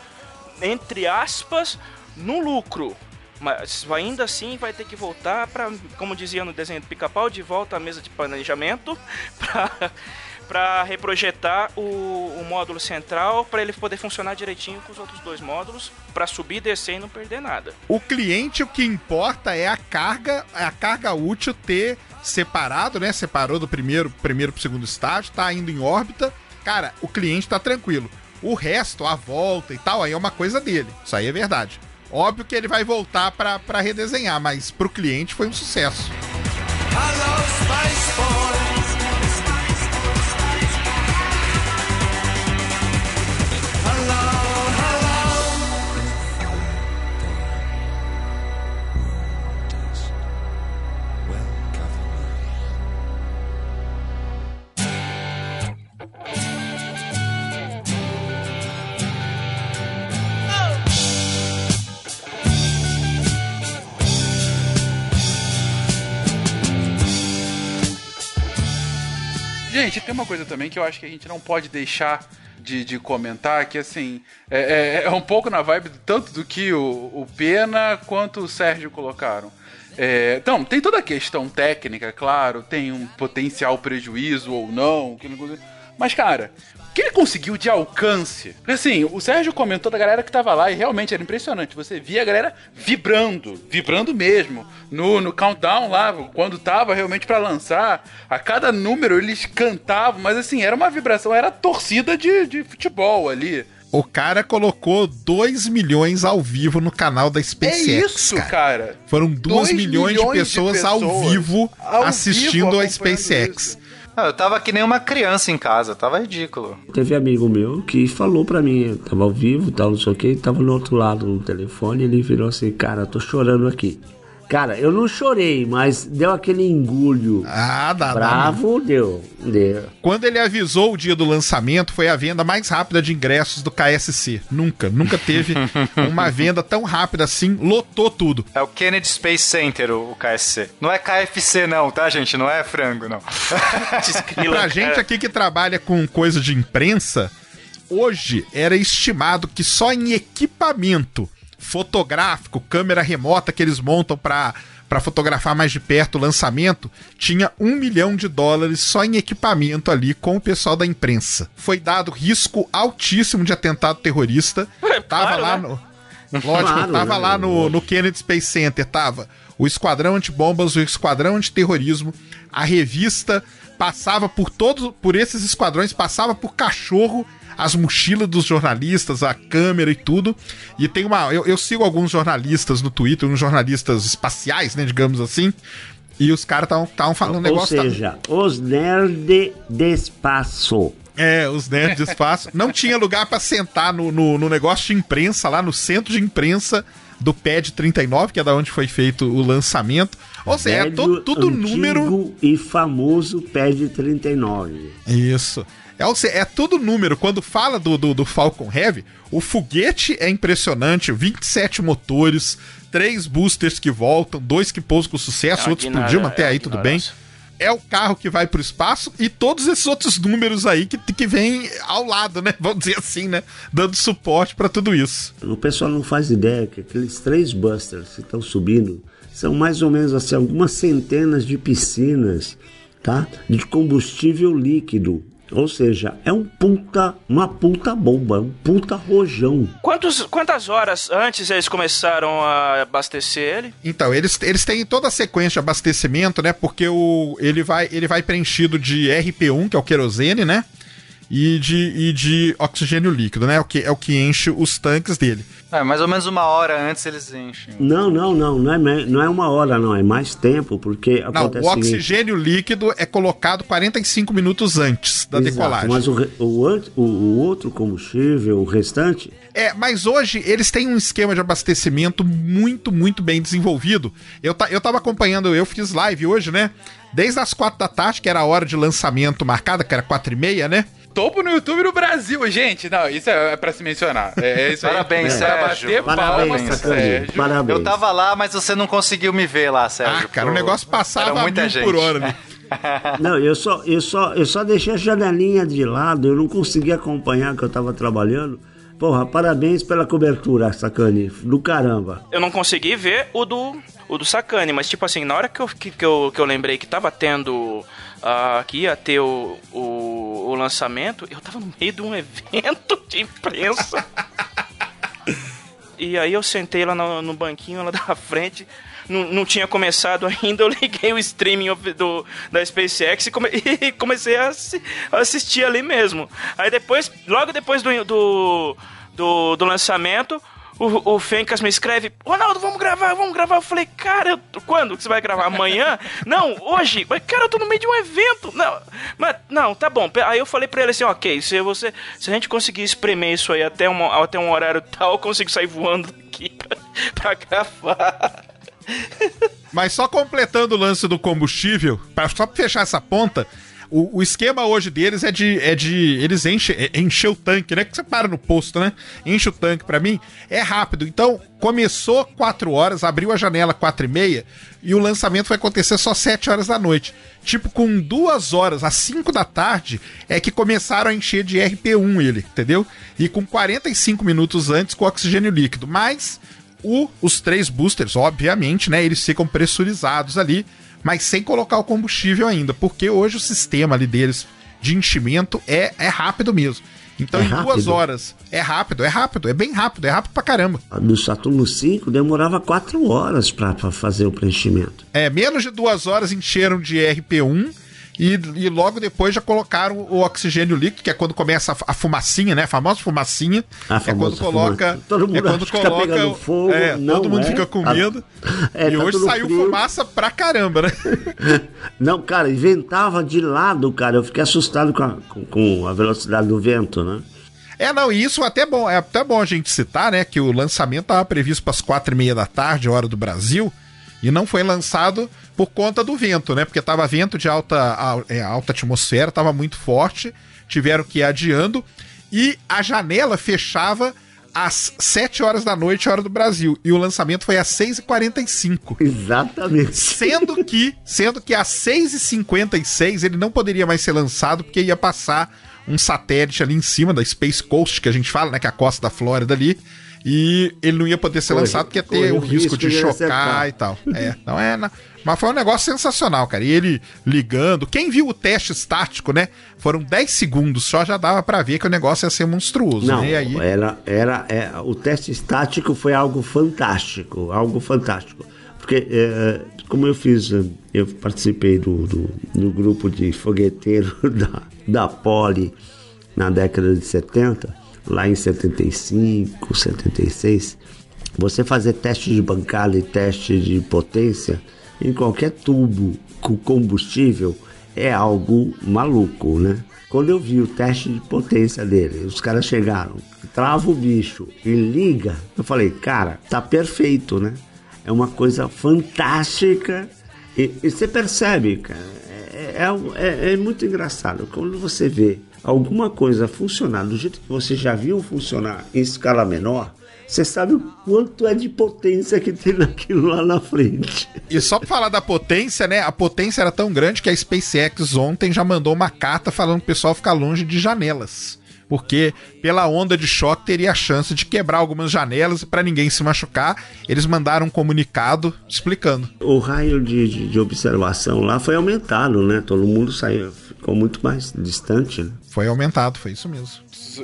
entre aspas, no lucro. Mas ainda assim vai ter que voltar para, como dizia no desenho do pica-pau, de volta à mesa de planejamento para para reprojetar o, o módulo central para ele poder funcionar direitinho com os outros dois módulos para subir e descer e não perder nada. O cliente, o que importa é a carga, a carga útil ter separado, né? Separou do primeiro, primeiro pro segundo estágio, tá indo em órbita. Cara, o cliente tá tranquilo. O resto, a volta e tal, aí é uma coisa dele. Isso aí é verdade. Óbvio que ele vai voltar pra pra redesenhar, mas pro cliente foi um sucesso. Hello, Gente, tem uma coisa também que eu acho que a gente não pode deixar de, de comentar, que assim, é, é- é um pouco na vibe tanto do que o, o Pena quanto o Sérgio colocaram. É, então, tem toda a questão técnica, claro, tem um potencial prejuízo ou não, mas cara, que ele conseguiu de alcance. Porque assim, o Sérgio comentou da galera que tava lá e realmente era impressionante. Você via a galera vibrando, vibrando mesmo. No, no countdown lá, quando tava realmente pra lançar, a cada número eles cantavam, mas assim, era uma vibração, era torcida de, de futebol ali. O cara colocou 2 milhões ao vivo no canal da SpaceX. é isso, cara. Foram 2 Dois milhões, de, milhões de pessoas ao pessoas vivo ao assistindo vivo a SpaceX. isso. Eu tava que nem uma criança em casa, tava ridículo. Teve amigo meu que falou pra mim, tava ao vivo, tal, não sei o que, tava no outro lado no telefone, ele virou assim, cara, tô chorando aqui. Cara, eu não chorei, mas deu aquele engulho. Ah, dá, dá. Bravo, deu, deu. Quando ele avisou o dia do lançamento, foi a venda mais rápida de ingressos do KSC. Nunca, nunca teve uma venda tão rápida assim, lotou tudo. É o Kennedy Space Center, o, o KSC. Não é KFC não, tá, gente? Não é frango, não. Pra gente aqui que trabalha com coisa de imprensa, hoje era estimado que só em equipamento fotográfico, câmera remota que eles montam pra para fotografar mais de perto o lançamento, tinha um milhão de dólares só em equipamento ali com o pessoal da imprensa. Foi dado risco altíssimo de atentado terrorista. tava claro, lá né? no. Lógico, Claro, tava né? lá no, no Kennedy Space Center, tava o Esquadrão Antibombas, o Esquadrão Antiterrorismo, a revista passava por todos, por esses esquadrões, passava por cachorro as mochilas dos jornalistas, a câmera e tudo. E tem uma. Eu, eu sigo alguns jornalistas no Twitter, uns jornalistas espaciais, né, digamos assim. E os caras estavam falando um Ou negócio. tá- seja, os nerds de espaço. É, os nerds de espaço. Não tinha lugar pra sentar no, no, no negócio de imprensa, lá no centro de imprensa do PED 39, que é da onde foi feito o lançamento. Ou seja, é Velho, to- tudo antigo número. e famoso PED 39. Isso. É, ou seja, é tudo número. Quando fala do, do, do Falcon Heavy, o foguete é impressionante: 27 motores, três boosters que voltam, dois que pousam com sucesso, É outros ignora- explodiram até é aí, tudo bem. É o carro que vai pro espaço e todos esses outros números aí que, que vem ao lado, né? Vamos dizer assim, né? Dando suporte pra tudo isso. O pessoal não faz ideia que aqueles três busters que estão subindo são mais ou menos assim, algumas centenas de piscinas, tá? De combustível líquido. Ou seja, é um puta, uma puta bomba, um puta rojão. Quantos, quantas horas antes eles começaram a abastecer ele? Então, eles, eles têm toda a sequência de abastecimento, né? Porque o, ele, vai, ele vai preenchido de RP1, que é o querosene, né? E de, e de oxigênio líquido, né? É o que, é o que enche os tanques dele. É, mais ou menos uma hora antes eles enchem. Não, não, não, não é, não é uma hora, não, é mais tempo, porque Não, acontece o seguinte- oxigênio líquido é colocado 45 minutos antes da Exato, decolagem. Mas o, o, o- o outro combustível, o restante, É, mas hoje eles têm um esquema de abastecimento muito, muito bem desenvolvido. Eu, ta, eu tava acompanhando, eu fiz live hoje, né? Desde as quatro da tarde, que era a hora de lançamento marcada, que era quatro e meia, né? Topo no YouTube no Brasil, gente. Não, isso é, é pra se mencionar. É, é isso aí. Parabéns, É Sérgio. parabéns, palmas, Sacani, Sérgio. parabéns. Eu tava lá, mas você não conseguiu me ver lá, Sérgio. Ah, cara, o Pô, negócio passava era muita mil gente. por hora. Né? Não, eu só, eu só, eu só deixei a janelinha de lado, eu não consegui acompanhar que eu tava trabalhando. Porra, parabéns pela cobertura, Sacani, do caramba. Eu não consegui ver o do, o do Sakane, mas tipo assim, na hora que eu, que, que eu, que eu lembrei que tava tendo. Ah, que ia ter o, o, o lançamento, eu tava no meio de um evento de imprensa. e aí eu sentei lá no, no banquinho lá da frente. Não, não tinha começado ainda, eu liguei o streaming do, da SpaceX e, come- e comecei a assistir ali mesmo. Aí depois, logo depois do, do, do, do lançamento, o, o Fencas me escreve: Ronaldo, vamos gravar, vamos gravar. Eu falei: Cara, eu- quando que você vai gravar? Amanhã? não, hoje. Mas, cara, eu tô no meio de um evento. Não, mas, não tá bom. Aí eu falei pra ele assim: Ok, se, você, se a gente conseguir espremer isso aí até, uma, até um horário tal, eu consigo sair voando aqui pra, pra gravar. Mas só completando o lance do combustível, pra, só pra fechar essa ponta, o, o esquema hoje deles é de. É de eles enchem é, encher o tanque, né? Que você para no posto, né? Enche o tanque pra mim. É rápido. Então, começou 4 horas, abriu a janela 4 e meia, e o lançamento vai acontecer só 7 horas da noite. Tipo, com duas horas, às 5 da tarde, é que começaram a encher de RP1 ele, entendeu? E com 45 minutos antes com oxigênio líquido. Mas o- os três boosters, obviamente, né? Eles ficam pressurizados ali, mas sem colocar o combustível ainda, porque hoje o sistema ali deles de enchimento é, é rápido mesmo. Então, É em duas horas, é rápido, é rápido, é bem rápido, é rápido pra caramba. No Saturno 5 demorava quatro horas para fazer o preenchimento. É, menos de duas horas encheram de RP1 e, e logo depois já colocaram o oxigênio líquido, que é quando começa a, fumacinha, né? A famosa fumacinha. A é quando famosa coloca. fumaça. Todo mundo é quando tá coloca. pegando fogo, é, não todo mundo é. fica com Tá- medo. É, e tá hoje saiu frio. fumaça pra caramba, né? Não, cara, e ventava de lado, cara. Eu fiquei assustado com a, com- com a velocidade do vento, né? É, não, e isso até bom, é até bom a gente citar, né, que o lançamento estava previsto para as quatro e meia da tarde, hora do Brasil, e não foi lançado por conta do vento, né, porque tava vento de alta, é, alta atmosfera, tava muito forte, tiveram que ir adiando, e a janela fechava às 7 horas da noite, hora do Brasil, e o lançamento foi às 6h45. Exatamente. Sendo que, sendo que às 6h56 ele não poderia mais ser lançado porque ia passar um satélite ali em cima da Space Coast, que a gente fala, né? Que é a costa da Flórida ali. E ele não ia poder ser Corre- lançado porque ia ter o risco risco de chocar acertar. e tal. É, não é. na- Mas foi um negócio sensacional, cara. E ele ligando. Quem viu o teste estático, né? Foram 10 segundos só, já dava pra ver que o negócio ia ser monstruoso. Não, né? Aí, era, era, é, o teste estático foi algo fantástico, algo fantástico. Porque, é, como eu fiz, é, eu participei do, do, do grupo de fogueteiro da, da Poli na década de 70, lá em 75, 76. Você fazer teste de bancada e teste de potência em qualquer tubo com combustível é algo maluco, né? Quando eu vi o teste de potência dele, os caras chegaram, trava o bicho e liga, eu falei, cara, tá perfeito, né? É uma coisa fantástica e, e você percebe, cara, é, é, é- é muito engraçado quando você vê alguma coisa funcionar do jeito que você já viu funcionar em escala menor, você sabe o quanto é de potência que tem naquilo lá na frente. E só pra falar da potência, né? A potência era tão grande que a SpaceX ontem já mandou uma carta falando pro pessoal ficar longe de janelas. Porque pela onda de choque teria a chance de quebrar algumas janelas e pra ninguém se machucar, eles mandaram um comunicado explicando. O raio de, de, de observação lá foi aumentado, né? Todo mundo saiu, ficou muito mais distante, né? Foi aumentado, foi isso mesmo.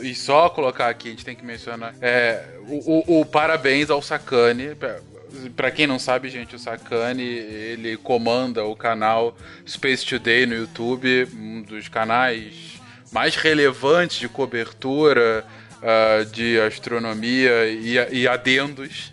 E só colocar aqui, a gente tem que mencionar. É, o, o- o parabéns ao Sakane. Pra- quem não sabe, gente, o Sakane ele comanda o canal Space Today no YouTube, um dos canais mais relevantes de cobertura ah, de astronomia e, e adendos.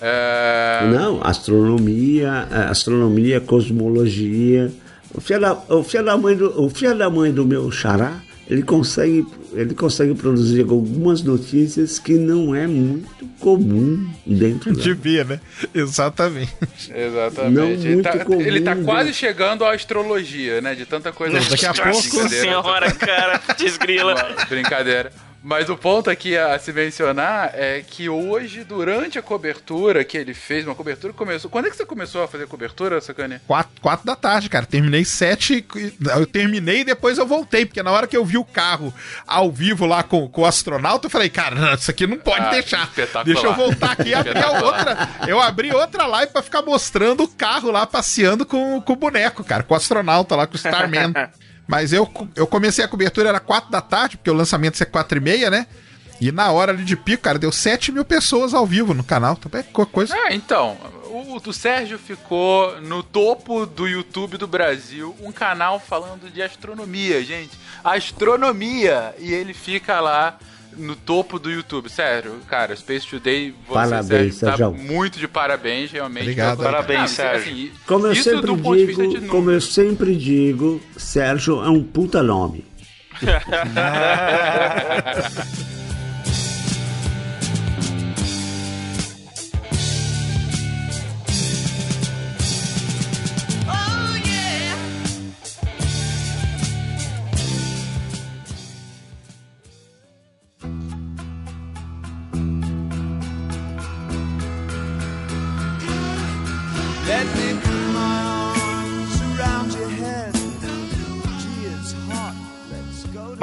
É, Não, astronomia, eh, astronomia, cosmologia. O filho da, o filho da mãe do, o filho da mãe do meu xará, ele consegue, ele consegue produzir algumas notícias que não é muito comum dentro da, Devia, né? Exatamente. Exatamente. Não ele, muito tá, comum, ele tá quase chegando à astrologia, né? De tanta coisa. Daqui a pouco- Nossa senhora, cara, desgrila. Brincadeira. Mas o ponto aqui a se mencionar é que hoje, durante a cobertura que ele fez, uma cobertura que começou. Quando é que você começou a fazer cobertura, Sacane? Quatro, quatro da tarde, cara. Terminei sete. Eu terminei e depois eu voltei, porque na hora que eu vi o carro ao vivo lá com, com o astronauta, eu falei, cara, não, isso aqui não pode Ah, deixar. Deixa eu voltar aqui e abrir outra. Eu abri outra live pra ficar mostrando o carro lá passeando com, com o boneco, cara, com o astronauta lá, com o Starman. Mas eu, eu comecei a cobertura, era quatro da tarde, porque o lançamento ser quatro e meia, né? E na hora ali de pico, cara, deu 7 mil pessoas ao vivo no canal. Também é coisa. Ah, então. O, o Sérgio ficou no topo do YouTube do Brasil, um canal falando de astronomia, gente. Astronomia! E ele fica lá no topo do YouTube. Sério, cara, Space Today, você, Parabéns, Sérgio, tá muito de parabéns, realmente. Obrigado. Parabéns, Sérgio. assim, Como eu sempre digo, de como eu sempre digo, Sérgio é um puta nome.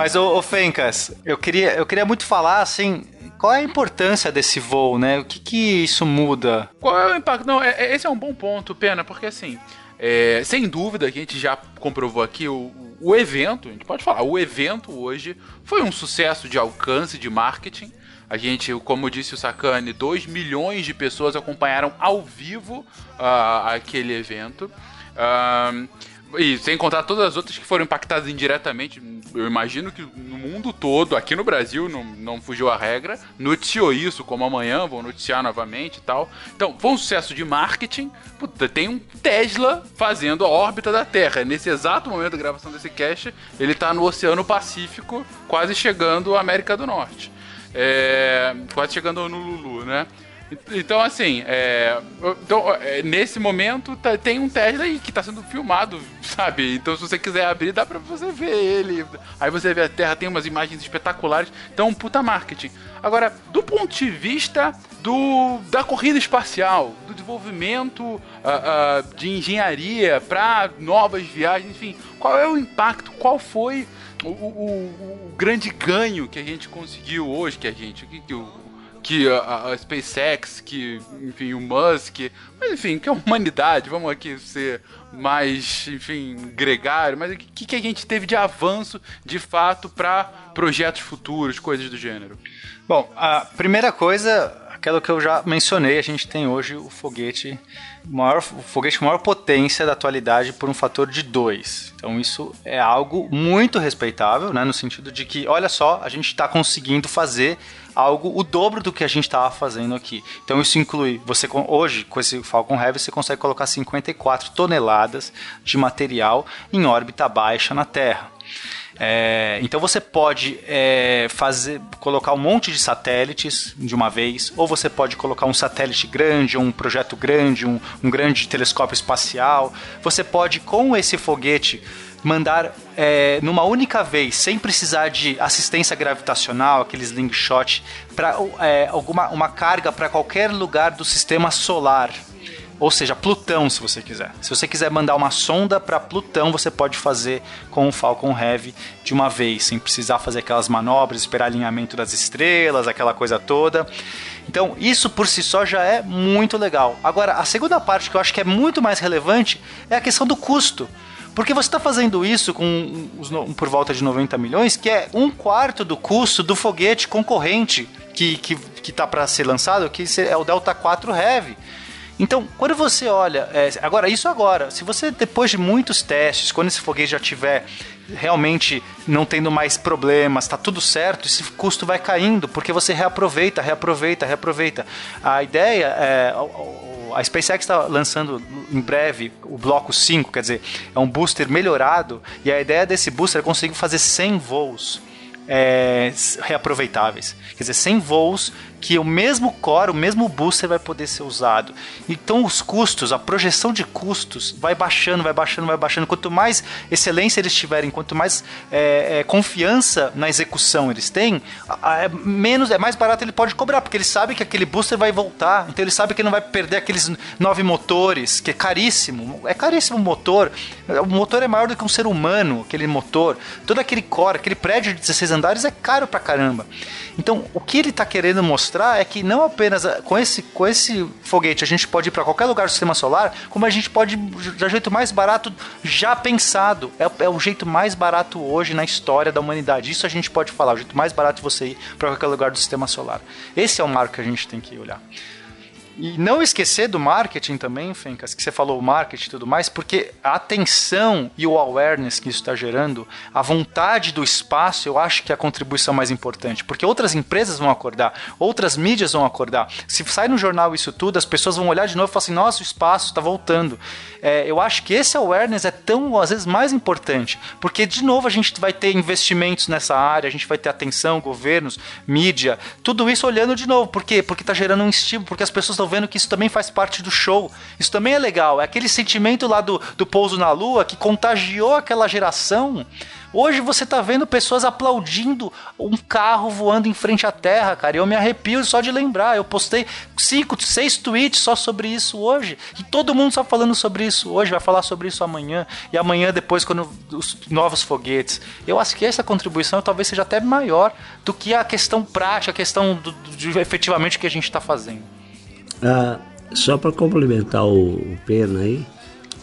Mas, ô, ô Fencas, eu queria, eu queria muito falar, assim, qual é a importância desse voo, né? O que, que isso muda? Qual é o impacto? Não, é- é- esse é um bom ponto, Pena, porque assim, é, sem dúvida que a gente já comprovou aqui, o, o evento, a gente pode falar, o evento hoje foi um sucesso de alcance, de marketing. A gente, como disse o Sakane, 2 milhões de pessoas acompanharam ao vivo ah, aquele evento. Ah, e sem contar todas as outras que foram impactadas indiretamente, eu imagino que no mundo todo, aqui no Brasil, não, não fugiu a regra, noticiou isso, como amanhã vão noticiar novamente e tal. Então, foi um sucesso de marketing. Puta, tem um Tesla fazendo a órbita da Terra. Nesse exato momento da gravação desse cast, ele tá no Oceano Pacífico, quase chegando à América do Norte. É, quase chegando no Lulu, né? Então, assim, é, então, é, nesse momento tá- tem um Tesla aí que está sendo filmado, sabe? Então, se você quiser abrir, dá pra você ver ele. Aí você vê a Terra, tem umas imagens espetaculares. Então, um puta marketing. Agora, do ponto de vista do, da corrida espacial, do desenvolvimento ah, ah, de engenharia para novas viagens, enfim, qual é o impacto? Qual foi o, o- o- grande ganho que a gente conseguiu hoje? Que a gente, que, que que a, a SpaceX, que, enfim, o Musk, mas enfim, que a humanidade, vamos aqui ser mais, enfim, gregário, mas o que, que a gente teve de avanço, de fato, para projetos futuros, coisas do gênero? Bom, a primeira coisa, aquilo que eu já mencionei, a gente tem hoje o foguete maior, foguete com maior potência da atualidade por um fator de 2. Então isso é algo muito respeitável, né, no sentido de que, olha só, a gente está conseguindo fazer algo o dobro do que a gente estava fazendo aqui. Então isso inclui, você hoje com esse Falcon Heavy você consegue colocar 54 toneladas de material em órbita baixa na Terra. É, então você pode é, fazer, colocar um monte de satélites de uma vez, ou você pode colocar um satélite grande, um projeto grande, um, um grande telescópio espacial. Você pode, com esse foguete, mandar é, numa única vez, sem precisar de assistência gravitacional, aqueles slingshot, para alguma uma carga para qualquer lugar do sistema solar. Ou seja, Plutão, se você quiser. Se você quiser mandar uma sonda para Plutão, você pode fazer com o Falcon Heavy de uma vez, sem precisar fazer aquelas manobras, esperar alinhamento das estrelas, aquela coisa toda. Então, isso por si só já é muito legal. Agora, a segunda parte que eu acho que é muito mais relevante é a questão do custo. Porque você está fazendo isso com por volta de 90 milhões, que é um quarto do custo do foguete concorrente que está que, que tá para ser lançado, que é o Delta 4 Heavy. Então, quando você olha, é, agora isso agora, se você depois de muitos testes, quando esse foguete já tiver realmente não tendo mais problemas, tá tudo certo, esse custo vai caindo, porque você reaproveita, reaproveita, reaproveita. A ideia é a SpaceX está lançando em breve o bloco 5, quer dizer, é um booster melhorado, e a ideia desse booster é conseguir fazer 100 voos é, reaproveitáveis. Quer dizer, 100 voos que o mesmo core, o mesmo booster vai poder ser usado. Então os custos, a projeção de custos vai baixando, vai baixando, vai baixando. Quanto mais excelência eles tiverem, quanto mais é, é, confiança na execução eles têm, é menos é mais barato ele pode cobrar, porque ele sabe que aquele booster vai voltar. Então ele sabe que ele não vai perder aqueles nove motores, que é caríssimo. É caríssimo o motor. O motor é maior do que um ser humano, aquele motor. Todo aquele core, aquele prédio de 16 andares é caro pra caramba. Então, o que ele tá querendo mostrar é que não apenas com esse, com esse foguete a gente pode ir para qualquer lugar do sistema solar, como a gente pode, de jeito mais barato, já pensado. É, é o jeito mais barato hoje na história da humanidade. Isso a gente pode falar, o jeito mais barato de você ir para qualquer lugar do sistema solar. Esse é o marco que a gente tem que olhar. E não esquecer do marketing também, Fencas, que você falou marketing e tudo mais, porque a atenção e o awareness que isso está gerando, a vontade do espaço, eu acho que é a contribuição mais importante. Porque outras empresas vão acordar, outras mídias vão acordar. Se sai no jornal isso tudo, as pessoas vão olhar de novo e falar assim: nossa, o espaço está voltando. É, eu acho que esse awareness é tão, às vezes, mais importante. Porque, de novo, a gente vai ter investimentos nessa área, a gente vai ter atenção, governos, mídia, tudo isso olhando de novo. Por quê? Porque está gerando um estímulo, porque as pessoas estão vendo que isso também faz parte do show. Isso também é legal. É aquele sentimento lá do, do pouso na lua que contagiou aquela geração Hoje você tá vendo pessoas aplaudindo um carro voando em frente à Terra, cara. Eu me arrepio só de lembrar. Eu postei cinco, seis tweets só sobre isso hoje. E todo mundo está falando sobre isso hoje, vai falar sobre isso amanhã. E amanhã, depois, quando os novos foguetes. Eu acho que essa contribuição talvez seja até maior do que a questão prática, a questão do, do, de efetivamente o que a gente está fazendo. Ah, só para complementar o, o Pena aí,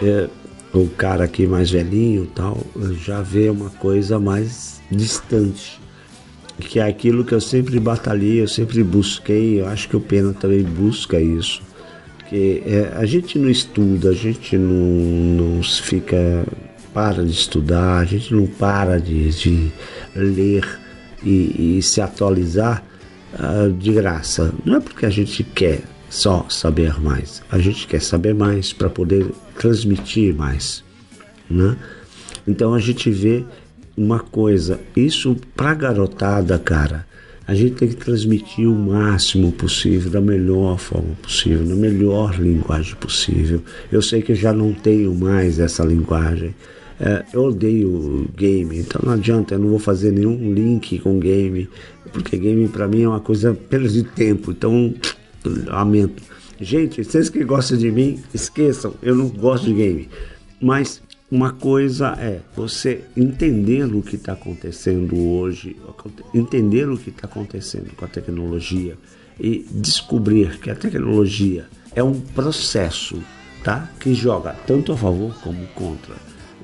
é, o cara aqui mais velhinho tal, já vê uma coisa mais distante. Que é aquilo que eu sempre batalhei, eu sempre busquei, eu acho que o Pena também busca isso. Que é, a gente não estuda, a gente não, não fica. para de estudar, a gente não para de, de ler e, e se atualizar uh, de graça. Não é porque a gente quer só saber mais, a gente quer saber mais para poder transmitir mais, né? Então a gente vê uma coisa, isso pra garotada, cara, a gente tem que transmitir o máximo possível, da melhor forma possível, na melhor linguagem possível. Eu sei que eu já não tenho mais essa linguagem. É, eu odeio game, então não adianta, eu não vou fazer nenhum link com game, porque game para mim é uma coisa perda de tempo, então lamento. Gente, vocês que gostam de mim, esqueçam, eu não gosto de game. Mas uma coisa é você entender o que está acontecendo hoje, entender o que está acontecendo com a tecnologia e descobrir que a tecnologia é um processo, tá? Que joga tanto a favor como contra.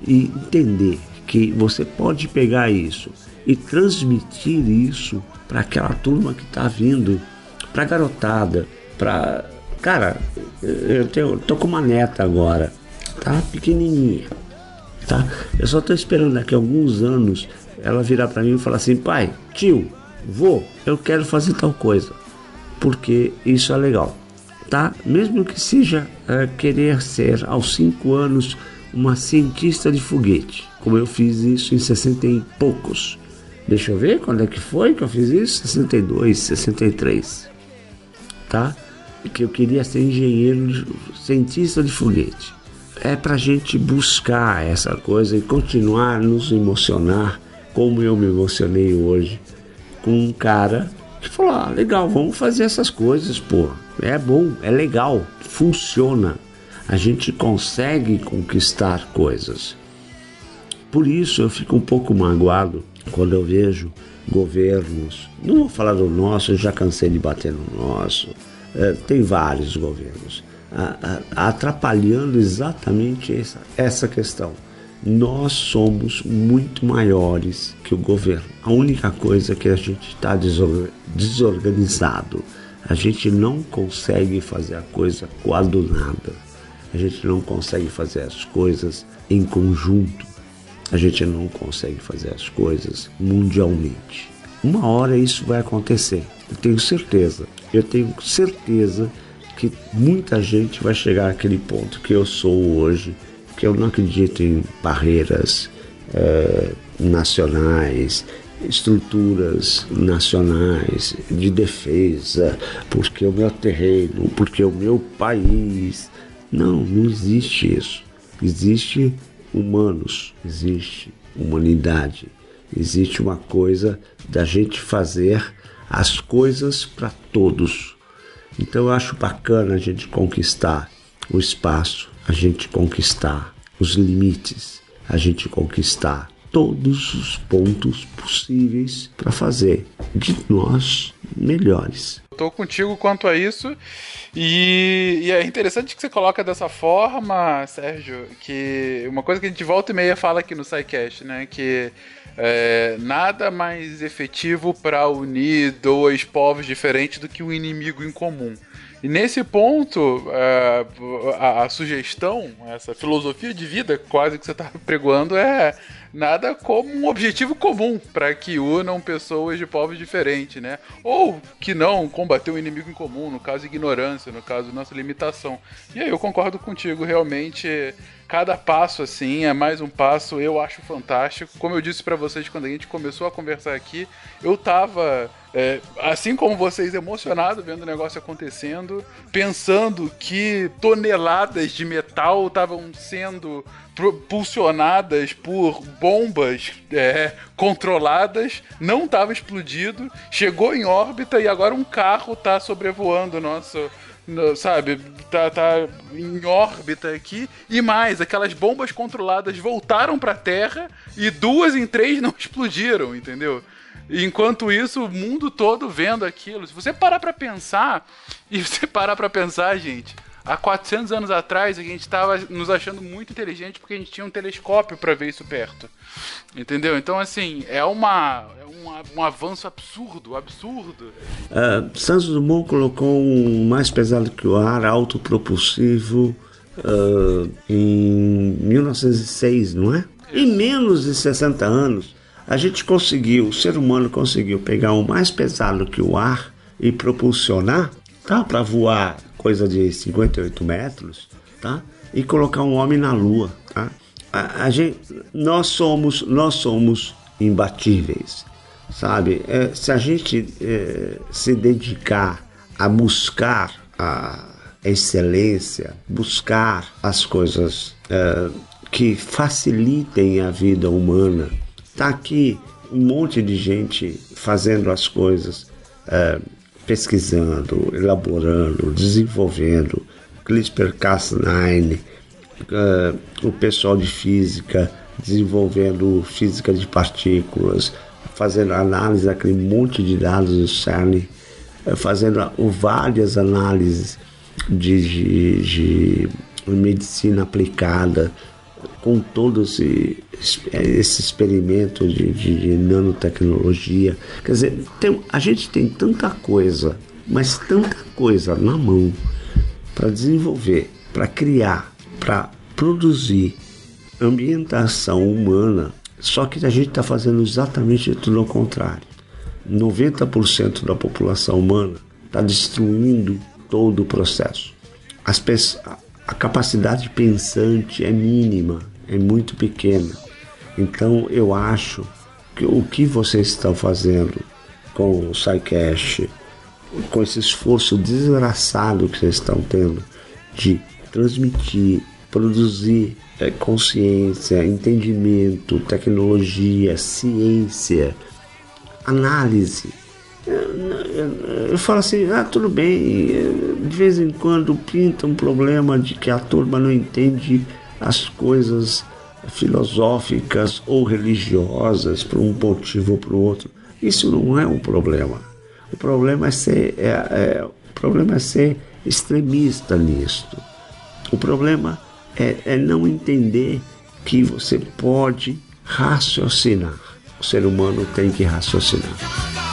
E entender que você pode pegar isso e transmitir isso para aquela turma que está vindo, para a garotada, para Cara, eu tenho, tô com uma neta agora, tá? Pequenininha, tá? Eu só tô esperando daqui a alguns anos ela virar para mim e falar assim: pai, tio, vou, eu quero fazer tal coisa, porque isso é legal, tá? Mesmo que seja é, querer ser aos cinco anos uma cientista de foguete, como eu fiz isso em 60 e poucos. Deixa eu ver quando é que foi que eu fiz isso? 62, 63. Tá? Que eu queria ser engenheiro, cientista de foguete. É para gente buscar essa coisa e continuar a nos emocionar, como eu me emocionei hoje, com um cara que falou: ah, legal, vamos fazer essas coisas, pô. É bom, é legal, funciona. A gente consegue conquistar coisas. Por isso eu fico um pouco magoado quando eu vejo governos, não vou falar do nosso, eu já cansei de bater no nosso, tem vários governos atrapalhando exatamente essa, essa questão. Nós somos muito maiores que o governo. A única coisa é que a gente está desorganizado. A gente não consegue fazer a coisa coadunada. A gente não consegue fazer as coisas em conjunto. A gente não consegue fazer as coisas mundialmente. Uma hora isso vai acontecer, eu tenho certeza. Eu tenho certeza que muita gente vai chegar àquele ponto que eu sou hoje, que eu não acredito em barreiras é, nacionais, estruturas nacionais de defesa, porque o meu terreno, porque o meu país. Não, não existe isso. Existe humanos, existe humanidade, existe uma coisa da gente fazer as coisas para todos. Então eu acho bacana a gente conquistar o espaço, a gente conquistar os limites, a gente conquistar todos os pontos possíveis para fazer de nós melhores. Estou contigo quanto a isso. E, e, é interessante que você coloca dessa forma, Sérgio, que uma coisa que a gente volta e meia fala aqui no SciCast, né? Que é, nada mais efetivo para unir dois povos diferentes do que um inimigo em comum. E nesse ponto, é, a, a, sugestão, essa filosofia de vida quase que você está pregoando é nada como um objetivo comum para que unam pessoas de povos diferentes, né? Ou que não combater um inimigo em comum, no caso ignorância, no caso nossa limitação. E aí eu concordo contigo, realmente Cada passo, assim, é mais um passo, eu acho fantástico. Como eu disse pra vocês quando a gente começou a conversar aqui, eu tava, é, assim como vocês, emocionado vendo o negócio acontecendo, pensando que toneladas de metal estavam sendo propulsionadas por bombas é, controladas, não estava explodido, chegou em órbita e agora um carro tá sobrevoando o nosso. Sabe, tá, tá em órbita aqui. E mais, aquelas bombas controladas voltaram pra Terra e duas em três não explodiram, entendeu? Enquanto isso, o mundo todo vendo aquilo. Se você parar pra pensar, e você parar pra pensar, gente, há 400 anos atrás a gente tava nos achando muito inteligente porque a gente tinha um telescópio pra ver isso perto. Entendeu? Então, assim, é, uma, é um, um avanço absurdo, absurdo. Ah, Santos Dumont colocou um mais pesado que o ar, autopropulsivo, ah, em 1906, não é? Em menos de 60 anos, a gente conseguiu, o ser humano conseguiu pegar um mais pesado que o ar e propulsionar, tá? Para voar coisa de 58 metros, tá? E colocar um homem na lua, tá? A, a gente, nós somos, nós somos imbatíveis sabe? É, se a gente é, se dedicar a buscar a excelência, buscar as coisas é, que facilitem a vida humana, tá aqui um monte de gente fazendo as coisas, é, pesquisando, elaborando, desenvolvendo, CRISPR-Cas9, eh, o pessoal de física desenvolvendo física de partículas, fazendo análise daquele monte de dados do CERN, eh, fazendo o- várias análises de, de- de medicina aplicada, com todo esse, esse experimento de, de- nanotecnologia. Quer dizer, tem- a gente tem tanta coisa, mas tanta coisa na mão para desenvolver, para criar, para produzir ambientação humana, só que a gente está fazendo exatamente tudo ao contrário. 90% da população humana está destruindo todo o processo. As a capacidade pensante é mínima, é muito pequena. Então eu acho que o que vocês estão fazendo com o SciCash, com esse esforço desgraçado que vocês estão tendo de transmitir, produzir eh, consciência, entendimento, tecnologia, ciência, análise. Eu, eu- eu falo assim, ah, tudo bem, eh, de vez em quando pinta um problema de que a turma não entende as coisas filosóficas ou religiosas por um motivo ou por outro. Isso não é um problema. O problema é ser, é, é- o problema é ser extremista nisto. O problema é, é não entender que você pode raciocinar. O ser humano tem que raciocinar.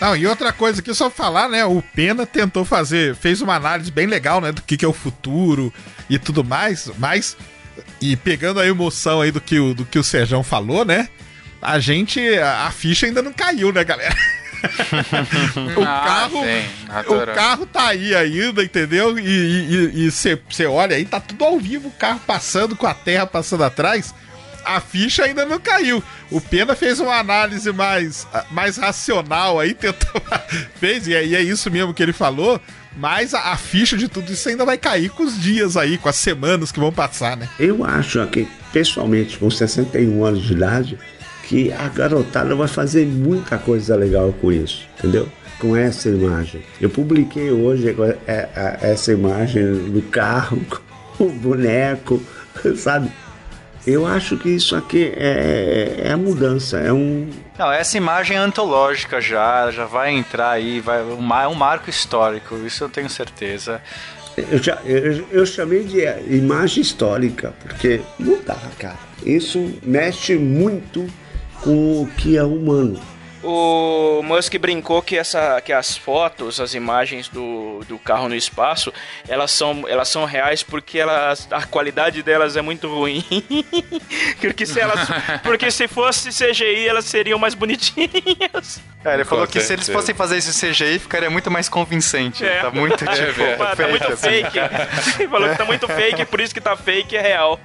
Não, e outra coisa aqui, só falar, né? O Pena tentou fazer, fez uma análise bem legal, né? Do que, que é o futuro e tudo mais, mas. E pegando a emoção aí do que o, do que o Serjão falou, né? A gente. A, ficha ainda não caiu, né, galera? o Ah, carro. sim, o carro tá aí ainda, entendeu? E você olha aí, tá tudo ao vivo, o carro passando com a terra passando atrás. A ficha ainda não caiu. O Pena fez uma análise mais, mais racional aí, tentou. fez, e é, e é isso mesmo que ele falou. Mas a, a ficha de tudo isso ainda vai cair com os dias aí, com as semanas que vão passar, né? Eu acho que, pessoalmente, com 61 anos de idade, que a garotada vai fazer muita coisa legal com isso, entendeu? Com essa imagem. Eu publiquei hoje é, é, essa imagem do carro, o boneco, sabe? Eu acho que isso aqui é, é a mudança, é um, Não, essa imagem é antológica já, já vai entrar aí, vai, um, mar- um marco histórico, isso eu tenho certeza. Eu, já, eu, eu chamei de imagem histórica, porque não dá, cara. Isso mexe muito com o que é humano. O Musk brincou que, essa, que as fotos, as imagens do, do carro no espaço, elas são, elas são reais porque elas, a qualidade delas é muito ruim. porque, se elas, porque se fosse CGI, elas seriam mais bonitinhas. É, ele falou Com que se eles certeza. fossem fazer esse CGI, ficaria muito mais convincente. É. Tá muito, tipo, É, Pá, tá muito assim. fake. Ele falou que tá muito fake, por isso que tá fake é real.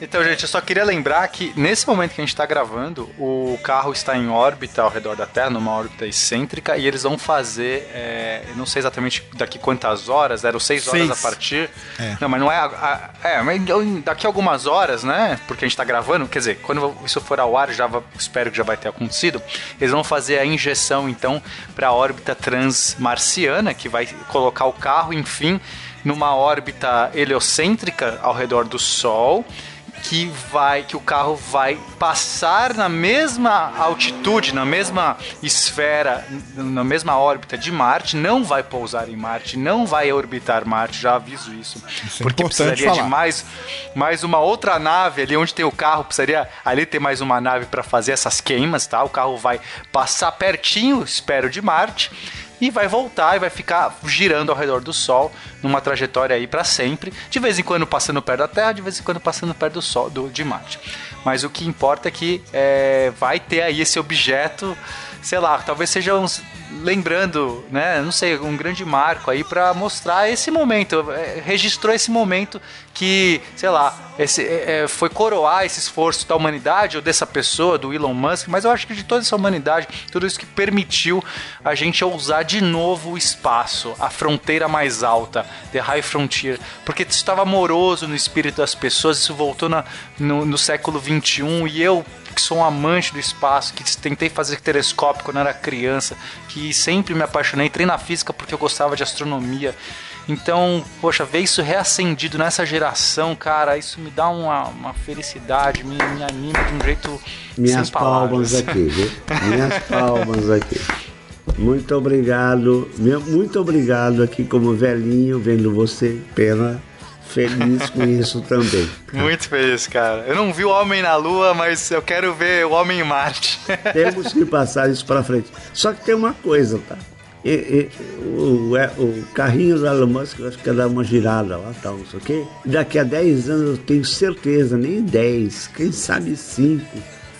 Então, gente, eu só queria lembrar que nesse momento que a gente está gravando, o carro está em órbita ao redor da Terra, numa órbita excêntrica, e eles vão fazer, é, não sei exatamente daqui quantas horas, eram seis horas Seis. a partir. É. Não, mas não é. a- a- é, mas daqui a algumas horas, né? Porque a gente está gravando, quer dizer, quando isso for ao ar, já espero que já vai ter acontecido. Eles vão fazer a injeção, então, para a órbita transmarciana, que vai colocar o carro, enfim, numa órbita heliocêntrica ao redor do Sol que vai que o carro vai passar na mesma altitude, na mesma esfera, na mesma órbita de Marte, não vai pousar em Marte, não vai orbitar Marte, já aviso isso. Isso é porque importante precisaria de falar. mais mais uma outra nave ali onde tem o carro, precisaria ali ter mais uma nave para fazer essas queimas, tá? O carro vai passar pertinho, espero, de Marte e vai voltar e vai ficar girando ao redor do Sol numa trajetória aí para sempre, de vez em quando passando perto da Terra, de vez em quando passando perto do Sol, do, de Marte. Mas o que importa é que é, vai ter aí esse objeto, sei lá, talvez seja lembrando, né, não sei, um grande marco aí para mostrar esse momento, é, registrou esse momento que, sei lá, esse, é, é, foi coroar esse esforço da humanidade ou dessa pessoa, do Elon Musk, mas eu acho que de toda essa humanidade, tudo isso que permitiu a gente ousar de novo o espaço, a fronteira mais alta, the high frontier, porque isso estava amoroso no espírito das pessoas, isso voltou na- no, no século 21 e eu que sou um amante do espaço, que tentei fazer telescópio quando era criança, que sempre me apaixonei, entrei na física porque eu gostava de astronomia. Então, poxa, ver isso reacendido nessa geração, cara, isso me dá uma, uma felicidade, me, me anima de um jeito Minhas palmas aqui, viu? Minhas palmas aqui. Muito obrigado, meu, muito obrigado aqui como velhinho, vendo você, pena, feliz com isso também. Muito feliz, cara. Eu não vi o Homem na Lua, mas eu quero ver o Homem em Marte. Temos que passar isso pra frente. Só que tem uma coisa, tá? E- e- o, é- o carrinho do Elon Musk, eu acho que dar uma girada lá, tal, não sei o quê. Daqui a 10 anos eu tenho certeza, nem 10, quem sabe 5.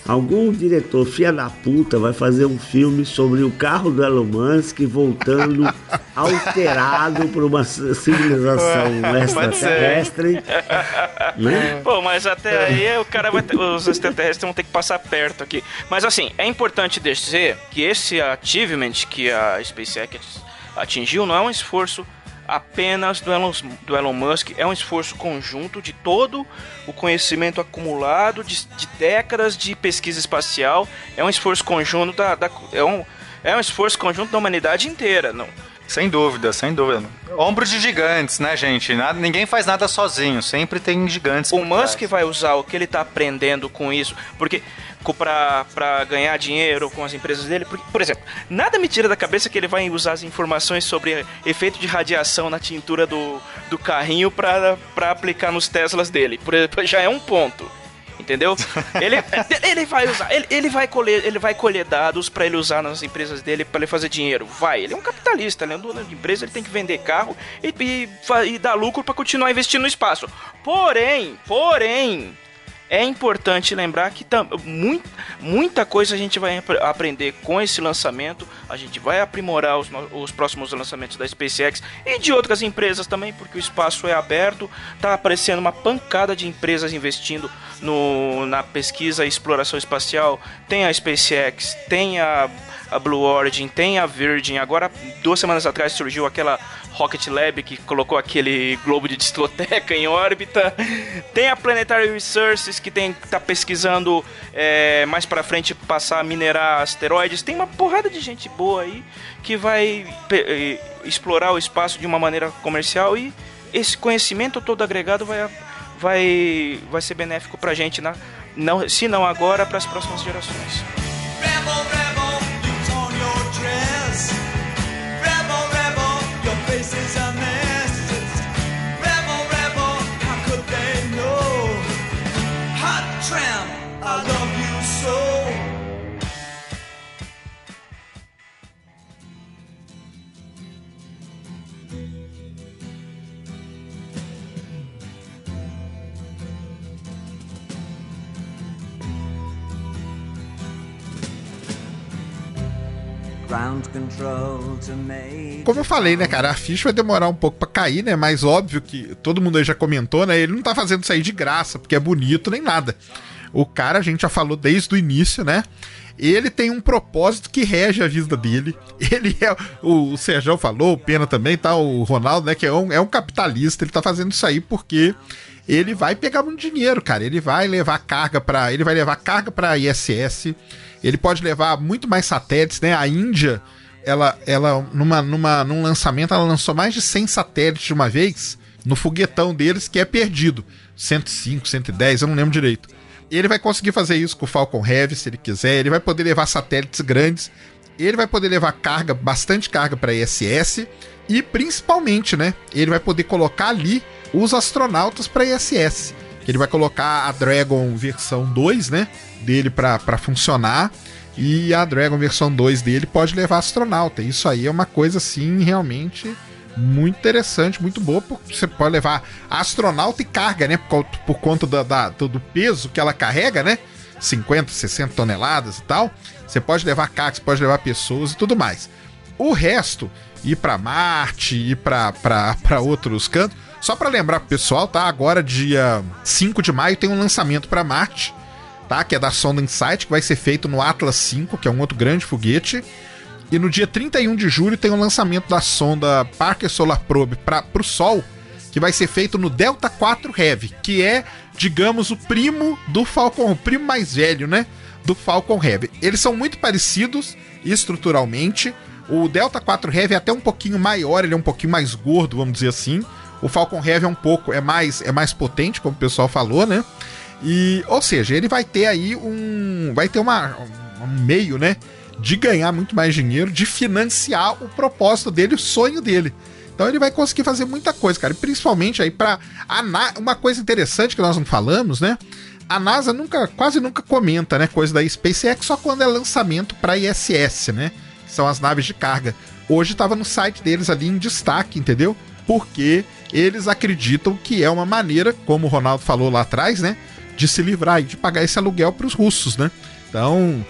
Algum diretor filha da puta vai fazer um filme sobre o carro do Elon Musk voltando alterado por uma civilização extraterrestre. Né? Pô, mas até aí o cara vai ter- os extraterrestres vão ter que passar perto aqui. Mas assim, é importante dizer que esse achievement que a SpaceX atingiu não é um esforço apenas do Elon, do Elon Musk, é um esforço conjunto de todo o conhecimento acumulado de, de décadas de pesquisa espacial. É um esforço conjunto da, da- é, um, é um esforço conjunto da humanidade inteira. Não, Sem dúvida, sem dúvida. Ombro de gigantes, né, gente? Nada, ninguém faz nada sozinho, sempre tem gigantes. O Musk vai usar o que ele tá aprendendo com isso, porque pra, pra ganhar dinheiro com as empresas dele, porque, por exemplo, nada me tira da cabeça que ele vai usar as informações sobre efeito de radiação na tintura do, do carrinho pra, pra aplicar nos Teslas dele. Por exemplo, já é um ponto. Entendeu? Ele, ele vai usar, ele, ele vai colher, ele vai colher dados pra ele usar nas empresas dele pra ele fazer dinheiro. Vai, ele é um capitalista, ele é um dono de empresa, ele tem que vender carro e, e, e dar lucro pra continuar investindo no espaço. Porém, porém, é importante lembrar que tam, muito, muita coisa a gente vai apre- aprender com esse lançamento. A gente vai aprimorar os, os próximos lançamentos da SpaceX e de outras empresas também, porque o espaço é aberto. Tá aparecendo uma pancada de empresas investindo no, na pesquisa e exploração espacial. Tem a SpaceX, tem a, a Blue Origin, tem a Virgin. Agora, duas semanas atrás surgiu aquela Rocket Lab que colocou aquele globo de discoteca em órbita. Tem a Planetary Resources que tem tá pesquisando é, mais pra frente passar a minerar asteroides. Tem uma porrada de gente boa aí que vai eh, explorar o espaço de uma maneira comercial e esse conhecimento todo agregado vai vai vai ser benéfico pra gente na não, se não agora, para as próximas gerações. Rebel, Como eu falei, né, cara, a ficha vai demorar um pouco pra cair, né? Mas óbvio que todo mundo aí já comentou, né? Ele não tá fazendo aí de graça, porque é bonito nem nada. O cara, a gente já falou desde o início, né? Ele tem um propósito que rege a vida dele. Ele é. O, o Sérgio falou, o Pena também, tá? O Ronaldo, né? Que é um, é um capitalista. Ele tá fazendo isso aí porque ele vai pegar muito dinheiro, cara. Ele vai levar carga para, ele vai levar carga para ISS. Ele pode levar muito mais satélites, né? A Índia, ela, ela numa, numa, num lançamento, ela lançou mais de 100 satélites de uma vez no foguetão deles que é perdido. 105, 110, eu não lembro direito. Ele vai conseguir fazer isso com o Falcon Heavy, se ele quiser. Ele vai poder levar satélites grandes. Ele vai poder levar carga, bastante carga para ISS. E principalmente, né? Ele vai poder colocar ali os astronautas para ISS. Ele vai colocar a Dragon versão 2, né? Dele para funcionar. E a Dragon versão 2 dele pode levar astronauta. Isso aí é uma coisa assim, realmente muito interessante, muito boa, porque você pode levar astronauta e carga, né? Por, por conta da, da, do peso que ela carrega, né? 50, 60 toneladas e tal. Você pode levar carga, você pode levar pessoas e tudo mais. O resto, ir para Marte, ir para outros cantos. Só para lembrar pro pessoal, tá? Agora, dia 5 de maio, tem um lançamento para Marte, tá? Que é da sonda Insight, que vai ser feito no Atlas 5, que é um outro grande foguete. E no dia 31 de julho tem o lançamento da sonda Parker Solar Probe para o Sol, que vai ser feito no Delta 4 Heavy, que é, digamos, o primo do Falcon, o primo mais velho, né? Do Falcon Heavy. Eles são muito parecidos estruturalmente. O Delta 4 Heavy é até um pouquinho maior, ele é um pouquinho mais gordo, vamos dizer assim. O Falcon Heavy é um pouco, é mais, é mais potente, como o pessoal falou, né? E, ou seja, ele vai ter aí um, vai ter uma, um meio, né? de ganhar muito mais dinheiro, de financiar o propósito dele, o sonho dele. Então ele vai conseguir fazer muita coisa, cara. E principalmente aí para uma coisa interessante que nós não falamos, né? A NASA nunca, quase nunca comenta, né, coisa da SpaceX só quando é lançamento para ISS, né? Que são as naves de carga. Hoje estava no site deles ali em destaque, entendeu? Porque eles acreditam que é uma maneira, como o Ronaldo falou lá atrás, né, de se livrar e de pagar esse aluguel para os russos, né? Então,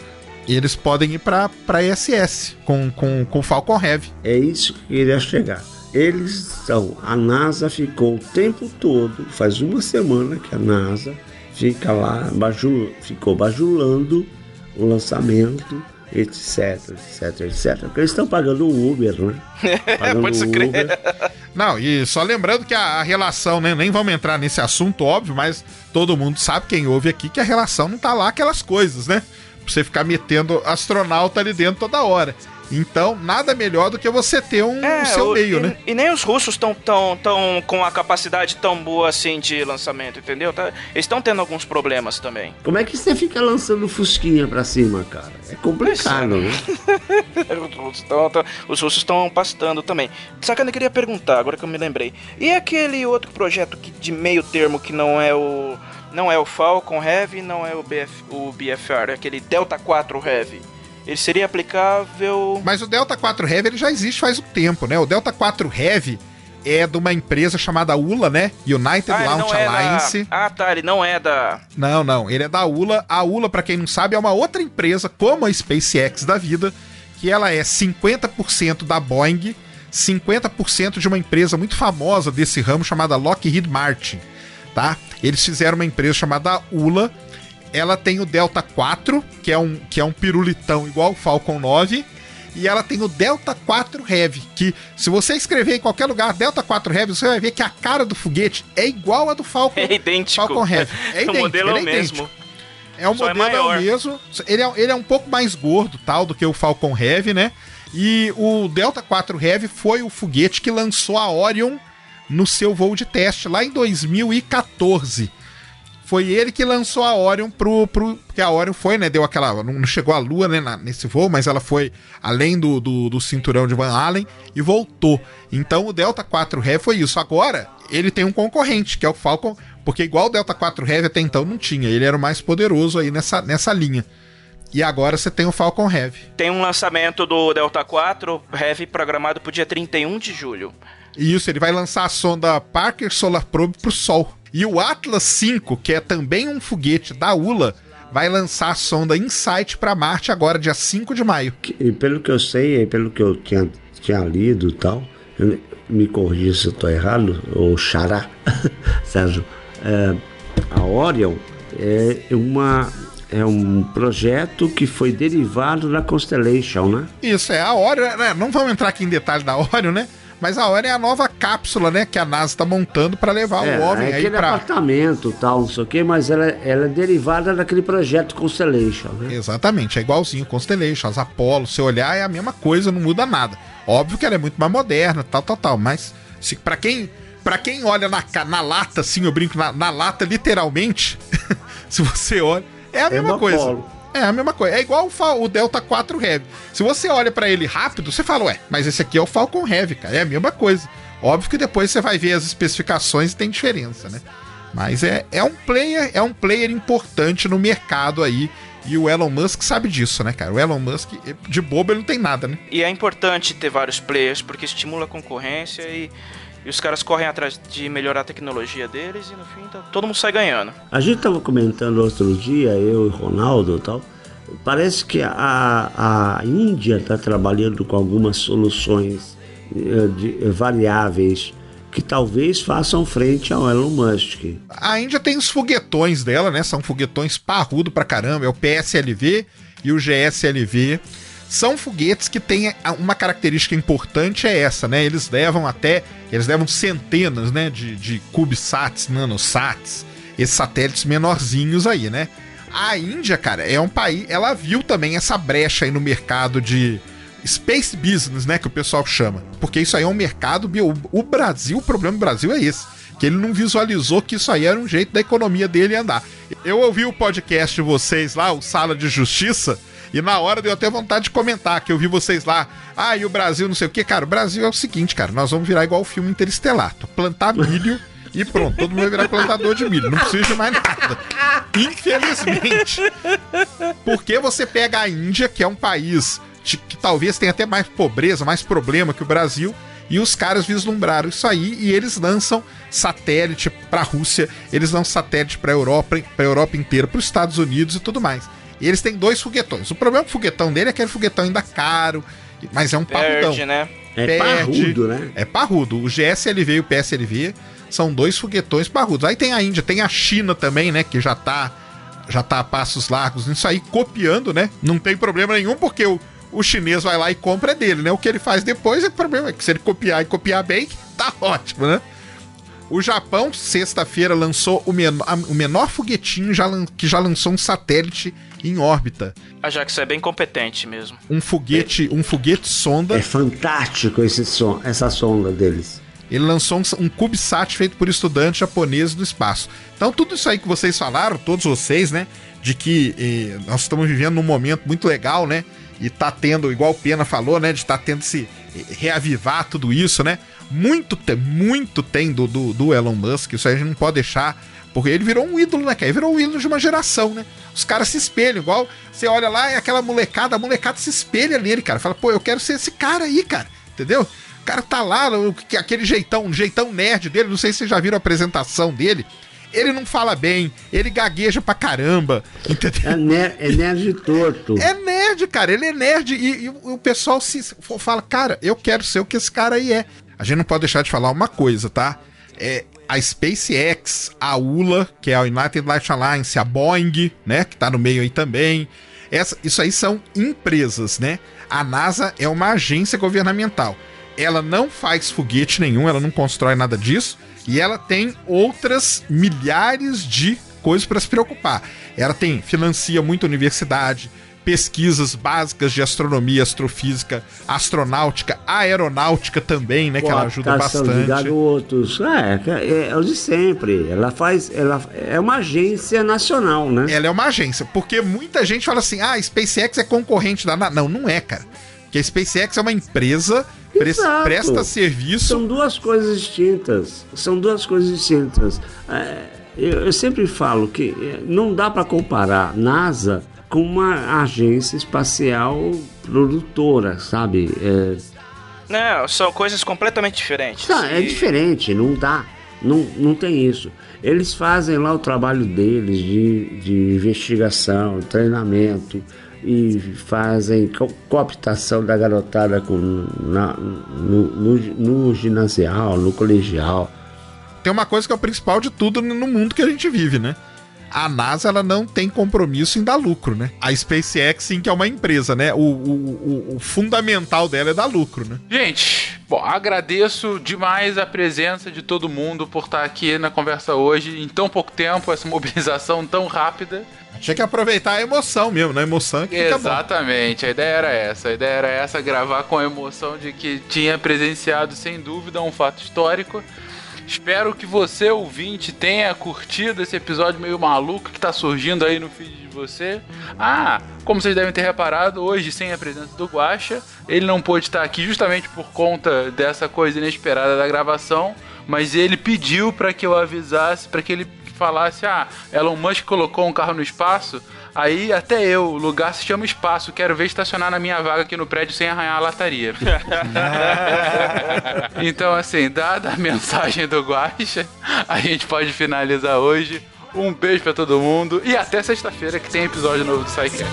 eles podem ir para para ISS com, com, com Falcon Heavy. É isso que ele ia chegar. Eles são. A NASA ficou o tempo todo, faz uma semana que a NASA fica lá, bajul, ficou bajulando o lançamento, etc, etc, etc. Porque eles estão pagando o Uber, né? Pagando Pode se crer. Uber. Não, e só lembrando que a, a relação, né, nem vamos entrar nesse assunto, óbvio, mas todo mundo sabe, quem ouve aqui, que a relação não tá lá aquelas coisas, né? Pra você ficar metendo astronauta ali dentro toda hora. Então, nada melhor do que você ter um É, seu o- meio, e, né? E nem os russos estão tão, tão com a capacidade tão boa assim de lançamento, entendeu? Tá- eles estão tendo alguns problemas também. Como é que você fica lançando fusquinha pra cima, cara? É complicado, né? Os russos tão- tão- os russos estão pastando também. Sacana, eu queria perguntar, agora que eu me lembrei. E aquele outro projeto que, de meio termo que não é o. Não é o Falcon Heavy, não é o, BF, o BFR, é aquele Delta 4 Heavy. Ele seria aplicável. Mas o Delta 4 Heavy ele já existe faz um tempo, né? O Delta 4 Heavy é de uma empresa chamada ULA, né? United Ah, Launch é da- Alliance. Ah, tá, ele não é da. Não, não, ele é da ULA. A ULA, pra quem não sabe, é uma outra empresa, como a SpaceX da vida, que ela é 50% da Boeing, 50% de uma empresa muito famosa desse ramo chamada Lockheed Martin, tá? Eles fizeram uma empresa chamada ULA. Ela tem o Delta 4, que é um, que é um pirulitão igual o Falcon 9. E ela tem o Delta 4 Heavy, que se você escrever em qualquer lugar Delta 4 Heavy, você vai ver que a cara do foguete é igual a do Falcon, É idêntico. Falcon Heavy. É o idêntico, modelo é o ele é idêntico. mesmo. É um Só é modelo é, maior. o mesmo. Ele é, ele é um pouco mais gordo, tal, do que o Falcon Heavy, né? E o Delta 4 Heavy foi o foguete que lançou a Orion no seu voo de teste lá em 2014. Foi ele que lançou a Orion pro. pro porque a Orion foi, né? Deu aquela. Não chegou à Lua, né? na- nesse voo, mas ela foi além do, do, do cinturão de Van Allen e voltou. Então o Delta 4 Heavy foi isso. Agora, ele tem um concorrente, que é o Falcon. Porque igual o Delta 4 Heavy até então não tinha. Ele era o mais poderoso aí nessa, nessa linha. E agora você tem o Falcon Heavy. Tem um lançamento do Delta 4 Heavy programado pro dia 31 de julho. Isso, ele vai lançar a sonda Parker Solar Probe pro Sol. E o Atlas 5, que é também um foguete da ULA, vai lançar a sonda Insight para Marte agora, dia 5 de maio. E pelo que eu sei, e pelo que eu tinha, tinha lido e tal, eu- me corrija se eu estou errado, ou Xará, Sérgio, é, a Orion é uma é um projeto que foi derivado da Constellation, né? Isso, é a Orion, né? Não vamos entrar aqui em detalhe da Orion, né? Mas a Orion é a nova cápsula, né? Que a NASA está montando para levar é, o homem é aí aquele para apartamento tal, não sei o quê, mas ela, ela é derivada daquele projeto Constellation, né? Exatamente, é igualzinho Constellation, as Apollo, se olhar é a mesma coisa, não muda nada. Óbvio que ela é muito mais moderna, tal, tal, tal, mas se para quem para quem olha na, na lata, assim, eu brinco na, na lata literalmente, se você olha, é a mesma uma coisa. Apollo. É a mesma coisa. É igual o, Delta 4 Heavy. Se você olha pra ele rápido, você fala, ué, mas esse aqui é o Falcon Heavy, cara. É a mesma coisa. Óbvio que depois você vai ver as especificações e tem diferença, né? Mas é, é um player, é um player importante no mercado aí. E o Elon Musk sabe disso, né, cara? O Elon Musk, de bobo, ele não tem nada, né? E é importante ter vários players porque estimula a concorrência e, e os caras correm atrás de melhorar a tecnologia deles e no fim tá- todo mundo sai ganhando. A gente estava comentando outro dia, eu e Ronaldo e tal. Parece que a, a Índia está trabalhando com algumas soluções eh, de- eh, variáveis que talvez façam frente ao Elon Musk. A Índia tem os foguetões dela, né? São foguetões parrudo pra caramba. É o PSLV e o GSLV. São foguetes que têm uma característica importante, é essa, né? Eles levam até. Eles levam centenas, né? De, de CubeSats, nanosats, esses satélites menorzinhos aí, né? A Índia, cara, é um país. Ela viu também essa brecha aí no mercado de space business, né? Que o pessoal chama. Porque isso aí é um mercado. O Brasil, o problema do Brasil é esse. Que ele não visualizou que isso aí era um jeito da economia dele andar. Eu ouvi o podcast de vocês lá, o Sala de Justiça, e na hora deu até vontade de comentar, que eu vi vocês lá. Ah, e o Brasil não sei o que. Cara, o Brasil é o seguinte, cara, nós vamos virar igual o filme Interestelar. Plantar milho e pronto, todo mundo vai virar plantador de milho. Não precisa de mais nada. Infelizmente. Porque você pega a Índia, que é um país de- que talvez tenha até mais pobreza, mais problema que o Brasil, e os caras vislumbraram isso aí e eles lançam satélite para a Rússia, eles lançam satélite para Europa, para Europa inteira, para os Estados Unidos e tudo mais. E eles têm dois foguetões. O problema com o foguetão dele é aquele foguetão ainda caro, mas é um parrudão. Perde, né? É Perde. parrudo, né? É parrudo. O GSLV e o PSLV são dois foguetões parrudos. Aí tem a Índia, tem a China também, né? Que já tá, já tá a passos largos nisso aí, copiando, né? Não tem problema nenhum, porque o, o chinês vai lá e compra é dele, né? O que ele faz depois é problema. É que se ele copiar e copiar bem, tá ótimo, né? O Japão, sexta-feira, lançou o menor, o menor foguetinho já que já lançou um satélite em órbita. A Jax é bem competente mesmo. Um foguete, um foguete sonda. É fantástico esse som, essa sonda deles. Ele lançou um, um CubeSat feito por estudantes japoneses do espaço. Então, tudo isso aí que vocês falaram, todos vocês, né? De que eh, nós estamos vivendo num momento muito legal, né? E tá tendo, igual o Pena falou, né? De tá tendo se eh, reavivar tudo isso, né? Muito tem, muito tem do, do, do Elon Musk. Isso aí a gente não pode deixar. Porque ele virou um ídolo, né? Ele virou um ídolo de uma geração, né? Os caras se espelham, igual você olha lá e aquela molecada, a molecada se espelha nele, cara. Fala, pô, eu quero ser esse cara aí, cara. Entendeu? O cara tá lá, aquele jeitão, jeitão nerd dele, não sei se vocês já viram a apresentação dele. Ele não fala bem, ele gagueja pra caramba, entendeu? É, ner é nerd torto. É nerd, cara, ele é nerd e, e o pessoal se fala, cara, eu quero ser o que esse cara aí é. A gente não pode deixar de falar uma coisa, tá? É a SpaceX, a ULA, que é a United Light Alliance, a Boeing, né, que tá no meio aí também. Essa, isso aí são empresas, né? A NASA é uma agência governamental. Ela não faz foguete nenhum, ela não constrói nada disso, e ela tem outras milhares de coisas para se preocupar. Ela tem financia muita universidade, pesquisas básicas de astronomia, astrofísica, astronáutica, aeronáutica também, né, que ela ajuda de bastante. garotos. É, é, é o de sempre. Ela faz. Ela é uma agência nacional, né? Ela é uma agência, porque muita gente fala assim: "Ah, a SpaceX é concorrente da NASA". Não, não é, cara. Porque a SpaceX é uma empresa, pres- Exato. presta serviço São duas coisas distintas. São duas coisas distintas. É, eu, eu sempre falo que é, não dá para comparar NASA com uma agência espacial produtora, sabe? É, Não, são coisas completamente diferentes. Tá, é diferente, não dá. Não, não tem isso. Eles fazem lá o trabalho deles de, de investigação, treinamento e fazem co- cooptação da garotada com, na, no, no, no ginasial, no colegial. Tem uma coisa que é o principal de tudo no mundo que a gente vive, né? A NASA ela não tem compromisso em dar lucro, né? A SpaceX sim que é uma empresa, né? O, o, o- o fundamental dela é dar lucro, né? Gente, bom, agradeço demais a presença de todo mundo por estar aqui na conversa hoje em tão pouco tempo, essa mobilização tão rápida. Tinha que aproveitar a emoção mesmo, né? A emoção é que fica bom. Exatamente, a ideia era essa. A ideia era essa, gravar com a emoção de que tinha presenciado, sem dúvida, um fato histórico. Espero que você, ouvinte, tenha curtido esse episódio meio maluco que tá surgindo aí no feed de você. Ah, como vocês devem ter reparado, hoje, sem a presença do Guaxa, ele não pôde estar aqui justamente por conta dessa coisa inesperada da gravação, mas ele pediu para que eu avisasse, para que ele falasse: ah, Elon Musk colocou um carro no espaço. Aí até eu, o lugar se chama espaço, quero ver estacionar na minha vaga aqui no prédio sem arranhar a lataria. então, assim, dada a mensagem do Guaxa, a gente pode finalizar hoje. Um beijo pra todo mundo e até sexta-feira que tem episódio novo do SciCast.